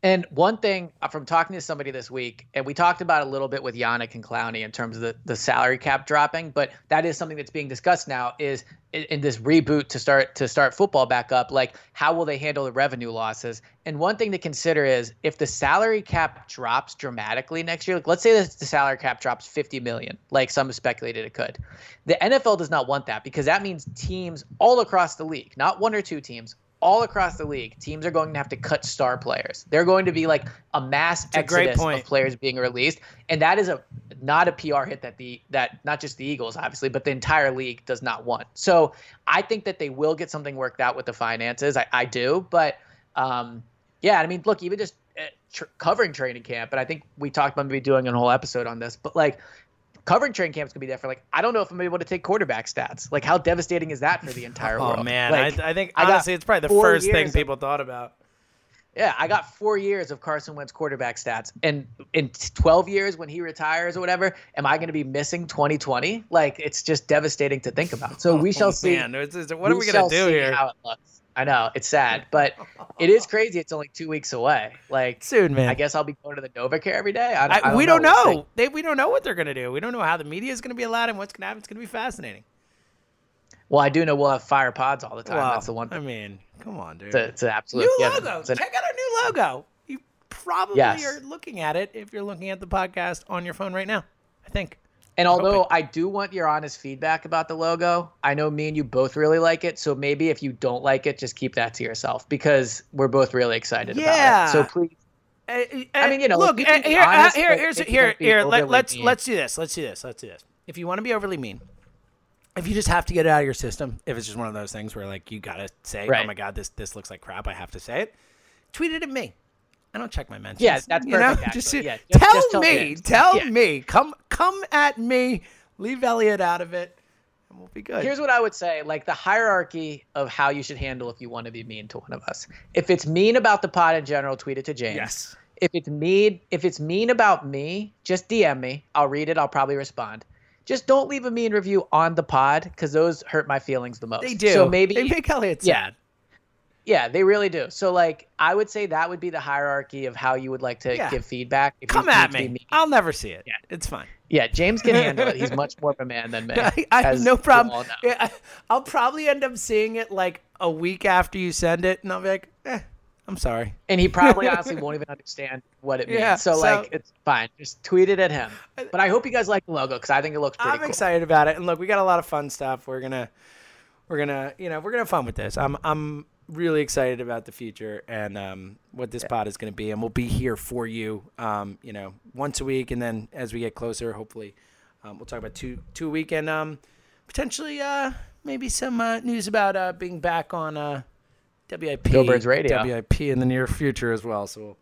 And one thing uh, from talking to somebody this week, and we talked about a little bit with Yannick and Clowney in terms of the, the salary cap dropping, but that is something that's being discussed now is in, in, this reboot to start to start football back up, like how will they handle the revenue losses? And one thing to consider is if the salary cap drops dramatically next year, like let's say that the salary cap drops 50 million, like some speculated it could. The NFL does not want that because that means teams all across the league, not one or two teams, all across the league, teams are going to have to cut star players. They're going to be like a mass exodus of players being released, and that is a not a PR hit that the that not just the Eagles obviously, but the entire league does not want. So I think that they will get something worked out with the finances. I, I do, but um, yeah, I mean, look, even just uh, tr- covering training camp, and I think we talked about maybe doing a whole episode on this, but like covering training camps could be different. Like, I don't know if I'm able to take quarterback stats. Like, how devastating is that for the entire oh, world? Oh man, like, I, I, think honestly, it's probably the first thing people of, thought about. Yeah, I got four years of Carson Wentz quarterback stats, and in 12 years when he retires or whatever, am I going to be missing 2020? Like, it's just devastating to think about. So we oh, shall see. Man, what are we, we going to do here? How it looks. I know it's sad, but it is crazy. It's only two weeks away. Like soon, man. I guess I'll be going to the NovaCare every day. I, I, I don't we know. don't know. They, we don't know what they're gonna do. We don't know how the media is gonna be allowed and what's gonna happen. It's gonna be fascinating. Well, I do know we'll have fire pods all the time. Well, That's the one. I mean, come on, dude. It's, an absolute new yeah, logo. an, Check out our new logo. You probably Yes. are looking at it if you're looking at the podcast on your phone right now. I think. And although I do want your honest feedback about the logo, I know me and you both really like it. So maybe if you don't like it, just keep that to yourself because we're both really excited Yeah. about it. So please. Uh, I mean, you know, look uh, here, uh, honest, here, here's here, here. let, let's, mean. let's do this. Let's do this. Let's do this. If you want to be overly mean, if you just have to get it out of your system, if it's just one of those things where like you gotta say, "Oh my god, this this looks like crap," I have to say it. Tweet it at me. I don't check my mentions. Yeah, that's you know? perfect, Just. Yeah, just- tell just tell me, me. tell Yeah. me. Come come at me. Leave Elliot out of it, and we'll be good. Here's what I would say like the hierarchy of how you should handle if you want to be mean to one of us. If it's mean about the pod in general, tweet it to James. yes. If it's mean, if it's mean about me, just DM me. I'll read it. I'll probably respond. Just don't leave a mean review on the pod because those hurt my feelings the most. They do. So maybe they make Elliot sad. Yeah, they really do. So like I would say that would be the hierarchy of how you would like to Yeah. give feedback. Come at be me. I'll never see it. Yeah. It's fine. Yeah, James can handle it. He's much more of a man than me. I, I have no problem. Yeah, I'll probably end up seeing it like a week after you send it, and I'll be like, eh, I'm sorry. And he probably honestly won't even understand what it means. Yeah, so, so- like it's fine. Just tweet it at him. But I hope you guys like the logo because I think it looks pretty I'm cool. excited about it, and look, we got a lot of fun stuff. We're gonna, we're gonna, you know, we're gonna have fun with this. I'm, I'm really excited about the future and um, what this pod is gonna be, and we'll be here for you, um, you know, once a week, and then as we get closer, hopefully, um, we'll talk about two, two a week, and um, potentially, uh, maybe some uh, news about uh, being back on uh, WIP, Birds Radio. WIP in the near future as well. So we'll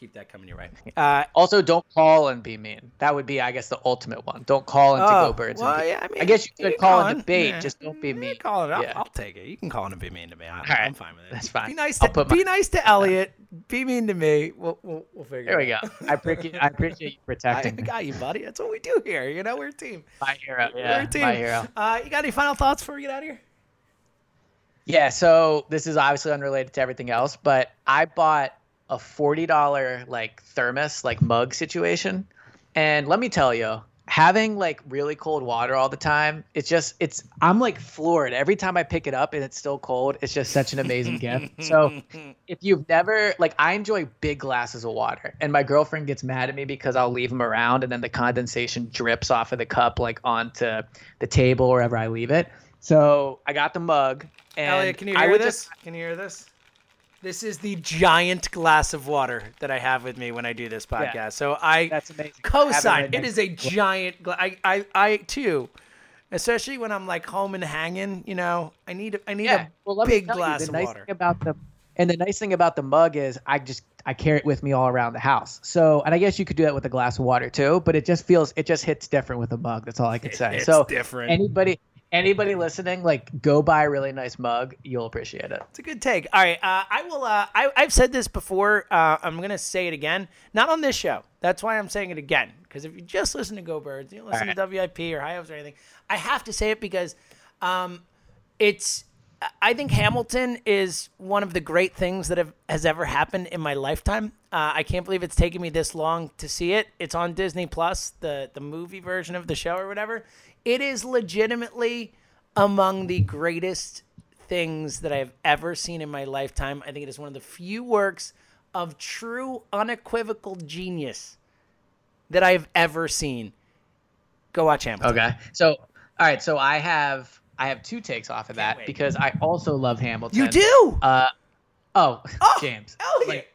keep that coming your way. Uh, Also, don't call and be mean. That would be, I guess, the ultimate one. Don't call into Oh, Go Birds. well, yeah, I mean, guess you you could call call and debate. yeah. Just don't be Yeah, mean. Call it. I'll, Yeah. I'll take it. You can call and be mean to me. I, right. I'm fine with it. That's fine. Be nice to I'll put be nice to Elliot. Be mean to me. We'll we'll, we'll figure. There we go. I appreciate, I appreciate you I protecting me. got you, buddy. That's what we do here. You know, we're a team. My hero. we're Yeah, a team. my hero. Uh, you got any final thoughts before we get out of here? Yeah, so this is obviously unrelated to everything else, but I bought a forty dollar like thermos, like mug situation. And let me tell you, having like really cold water all the time, it's just it's I'm like floored every time I pick it up and it's still cold. It's just such an amazing gift. So if you've never like I enjoy big glasses of water and my girlfriend gets mad at me because I'll leave them around and then the condensation drips off of the cup like onto the table wherever I leave it. So I got the mug and Elliot, can you I hear would this? just Can you hear this? This is the giant glass of water that I have with me when I do this podcast. Yeah. So I That's amazing. co-sign. It is a giant. glass. I, I, I too, especially when I'm like home and hanging. You know, I need I need yeah. a Well, let me big you, glass the of nice water. About the and the nice thing about the mug is I just I carry it with me all around the house. So and I guess you could do that with a glass of water too, but it just feels it just hits different with a mug. That's all I can say. It's so different. anybody anybody listening, like go buy a really nice mug. You'll appreciate it. It's a good take. All right, uh, I will. Uh, I, I've said this before. Uh, I'm gonna say it again. Not on this show. That's why I'm saying it again. Because if you just listen to Go Birds, you don't listen to WIP or High Hopes or anything. I have to say it because um, it's I think Hamilton is one of the great things that have, has ever happened in my lifetime. Uh, I can't believe it's taken me this long to see it. It's on Disney Plus, the the movie version of the show or whatever. It is legitimately among the greatest things that I have ever seen in my lifetime. I think it is one of the few works of true, unequivocal genius that I have ever seen. Go watch Hamilton. Okay. So, all right. So I have I have two takes off of that wait. because I also love Hamilton. You do? Uh, oh, Oh, James. Elliot. Like,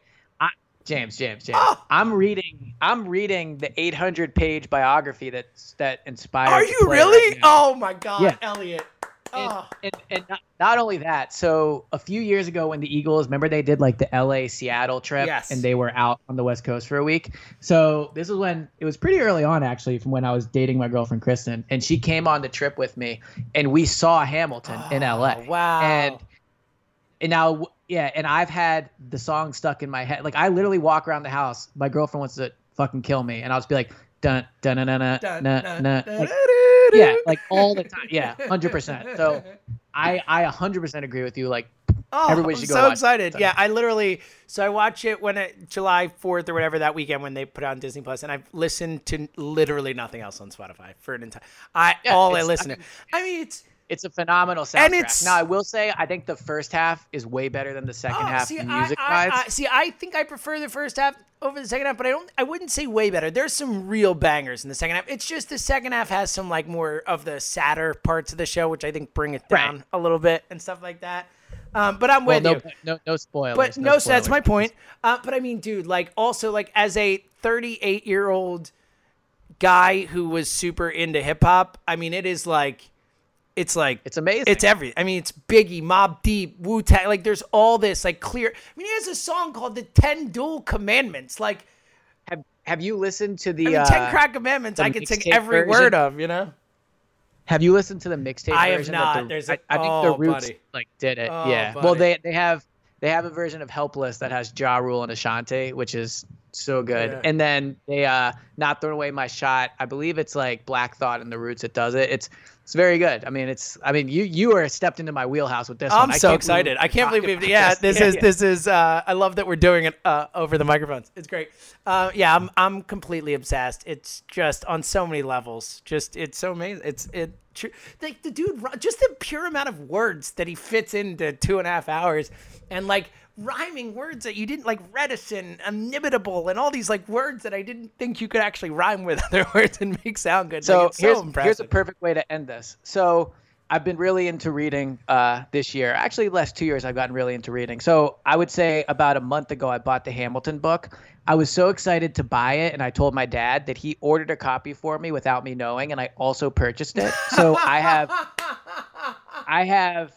James, James, James. Oh. I'm reading. I'm reading the 800 page biography that that inspired. Are you really? right oh my God, Yeah. Elliot. And, Oh. and, and not, not only that, so a few years ago when the Eagles, remember they did like the LA Seattle trip Yes. and they were out on the West Coast for a week. So this is when it was pretty early on actually from when I was dating my girlfriend Kristen and she came on the trip with me and we saw Hamilton in ah, LA. Oh, wow. And and now yeah, and I've had the song stuck in my head. Like I literally walk around the house. My girlfriend wants to fucking kill me and I'll just be like dun dun dun dun dun Dun, dun, dun, dun. dun, Like, dun, dun, yeah, like all the time. Yeah, hundred percent. So I I hundred percent agree with you. Like Oh, Everybody I'm should go so excited. it. Yeah, I literally so I watch it when it July 4th or whatever that weekend when they put on Disney Plus and I've listened to literally nothing else on Spotify for an entire I Yeah, all I listen I to. I mean, it's it's a phenomenal soundtrack. And it's- now I will say I think the first half is way better than the second oh, half see, music I, I. I, see, I think I prefer the first half over the second half, but I don't I wouldn't say way better. There's some real bangers in the second half. It's just the second half has some like more of the sadder parts of the show which I think bring it Right. down a little bit and stuff like that. Um, but I'm well, with no, you. no, no spoilers. But no, so that's my point. Uh, but I mean, dude, like also like as a 38 year old guy who was super into hip hop, I mean, it is like, it's like It's amazing. It's every. I mean, it's Biggie, Mobb Deep, Wu Tang. Like, there's all this like clear. I mean, he has a song called "The Ten Duel Commandments." Like, Have Have you listened to the I mean, uh, Ten Crack Commandments. I can sing every version? word of. You know. Have you listened to the mixtape I have version? not. The, There's a- I, I think oh, the Roots buddy. like did it. Oh, yeah. Well, they they have they have a version of Helpless that has Ja Rule and Ashanti, which is so good. Yeah. And then they uh not throwing away my shot. I believe it's like Black Thought and the Roots that does it. It's it's very good. I mean, it's I mean you you are stepped into my wheelhouse with this. one. I'm I so believe excited. I can't believe we've. Yeah, this Yeah, is yeah. this is. Uh, I love that we're doing it uh, over the microphones. It's great. Uh, yeah, I'm I'm completely obsessed. It's just on so many levels. Just it's so amazing. It's it. Like the dude, just the pure amount of words that he fits into two and a half hours, and like rhyming words that you didn't like reticent, inimitable, and all these like words that I didn't think you could actually rhyme with other words and make sound good. So like, here's so impressive. here's a perfect way to end this. So I've been really into reading uh, this year. Actually, last two years I've gotten really into reading. So I would say about a month ago I bought the Hamilton book. I was so excited to buy it, and I told my dad that he ordered a copy for me without me knowing, and I also purchased it. So I have, I have.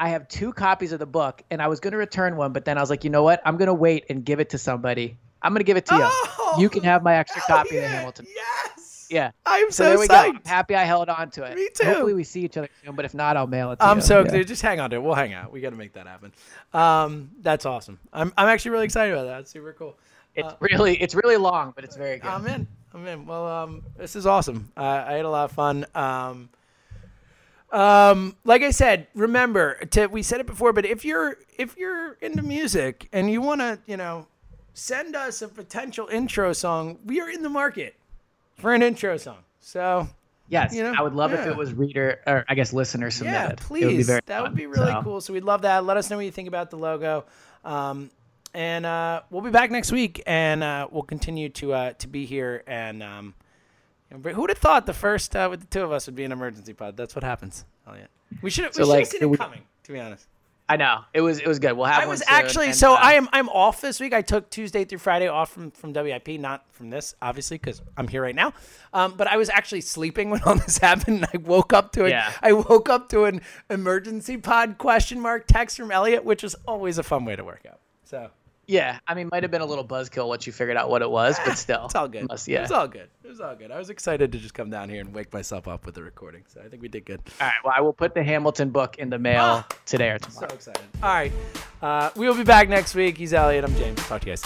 I have two copies of the book, and I was going to return one, but then I was like, you know what? I'm going to wait and give it to somebody. I'm going to give it to you. Oh, you can have my extra copy of Hamilton. Yes. Yeah. I'm So, so, there we psyched. go. I'm happy I held on to it. Me too. Hopefully we see each other soon, but if not, I'll mail it to you. I'm you. so Yeah. Just hang on to it. We'll hang out. We got to make that happen. Um, that's awesome. I'm, I'm actually really excited about that. It's super cool. It's really it's really long, but it's very good. I'm in. I'm in. Well, um, this is awesome. Uh, I had a lot of fun. Um, um, like I said, remember to we said it before, but if you're if you're into music and you want to, you know, send us a potential intro song, we are in the market for an intro song. So yes, you know, I would love if it was reader or I guess listener submitted. Yeah, It would be please. very that would be really So, cool. So we'd love that. Let us know what you think about the logo. Um, and uh, we'll be back next week, and uh, we'll continue to uh, to be here. And um, who would have thought the first uh, with the two of us would be an emergency pod? That's what happens. Elliot. We should have So, like, seen it we- coming. To be honest, I know it was it was good. We'll have. I one was soon, actually and, so uh, I am I'm off this week. I took Tuesday through Friday off from from WIP, not from this, obviously, because I'm here right now. Um, but I was actually sleeping when all this happened. And I woke up to it. Yeah. I woke up to an emergency pod question mark text from Elliot, which is always a fun way to work out. So Yeah, I mean, might have been a little buzzkill once you figured out what it was, but still, it's all good. Must- It yeah. was all good. It was all good. I was excited to just come down here and wake myself up with the recording. So I think we did good. All right. Well, I will put the Hamilton book in the mail Ah. today or tomorrow. So excited. All right. Uh, we will be back next week. He's Elliot. I'm James. Talk to you guys.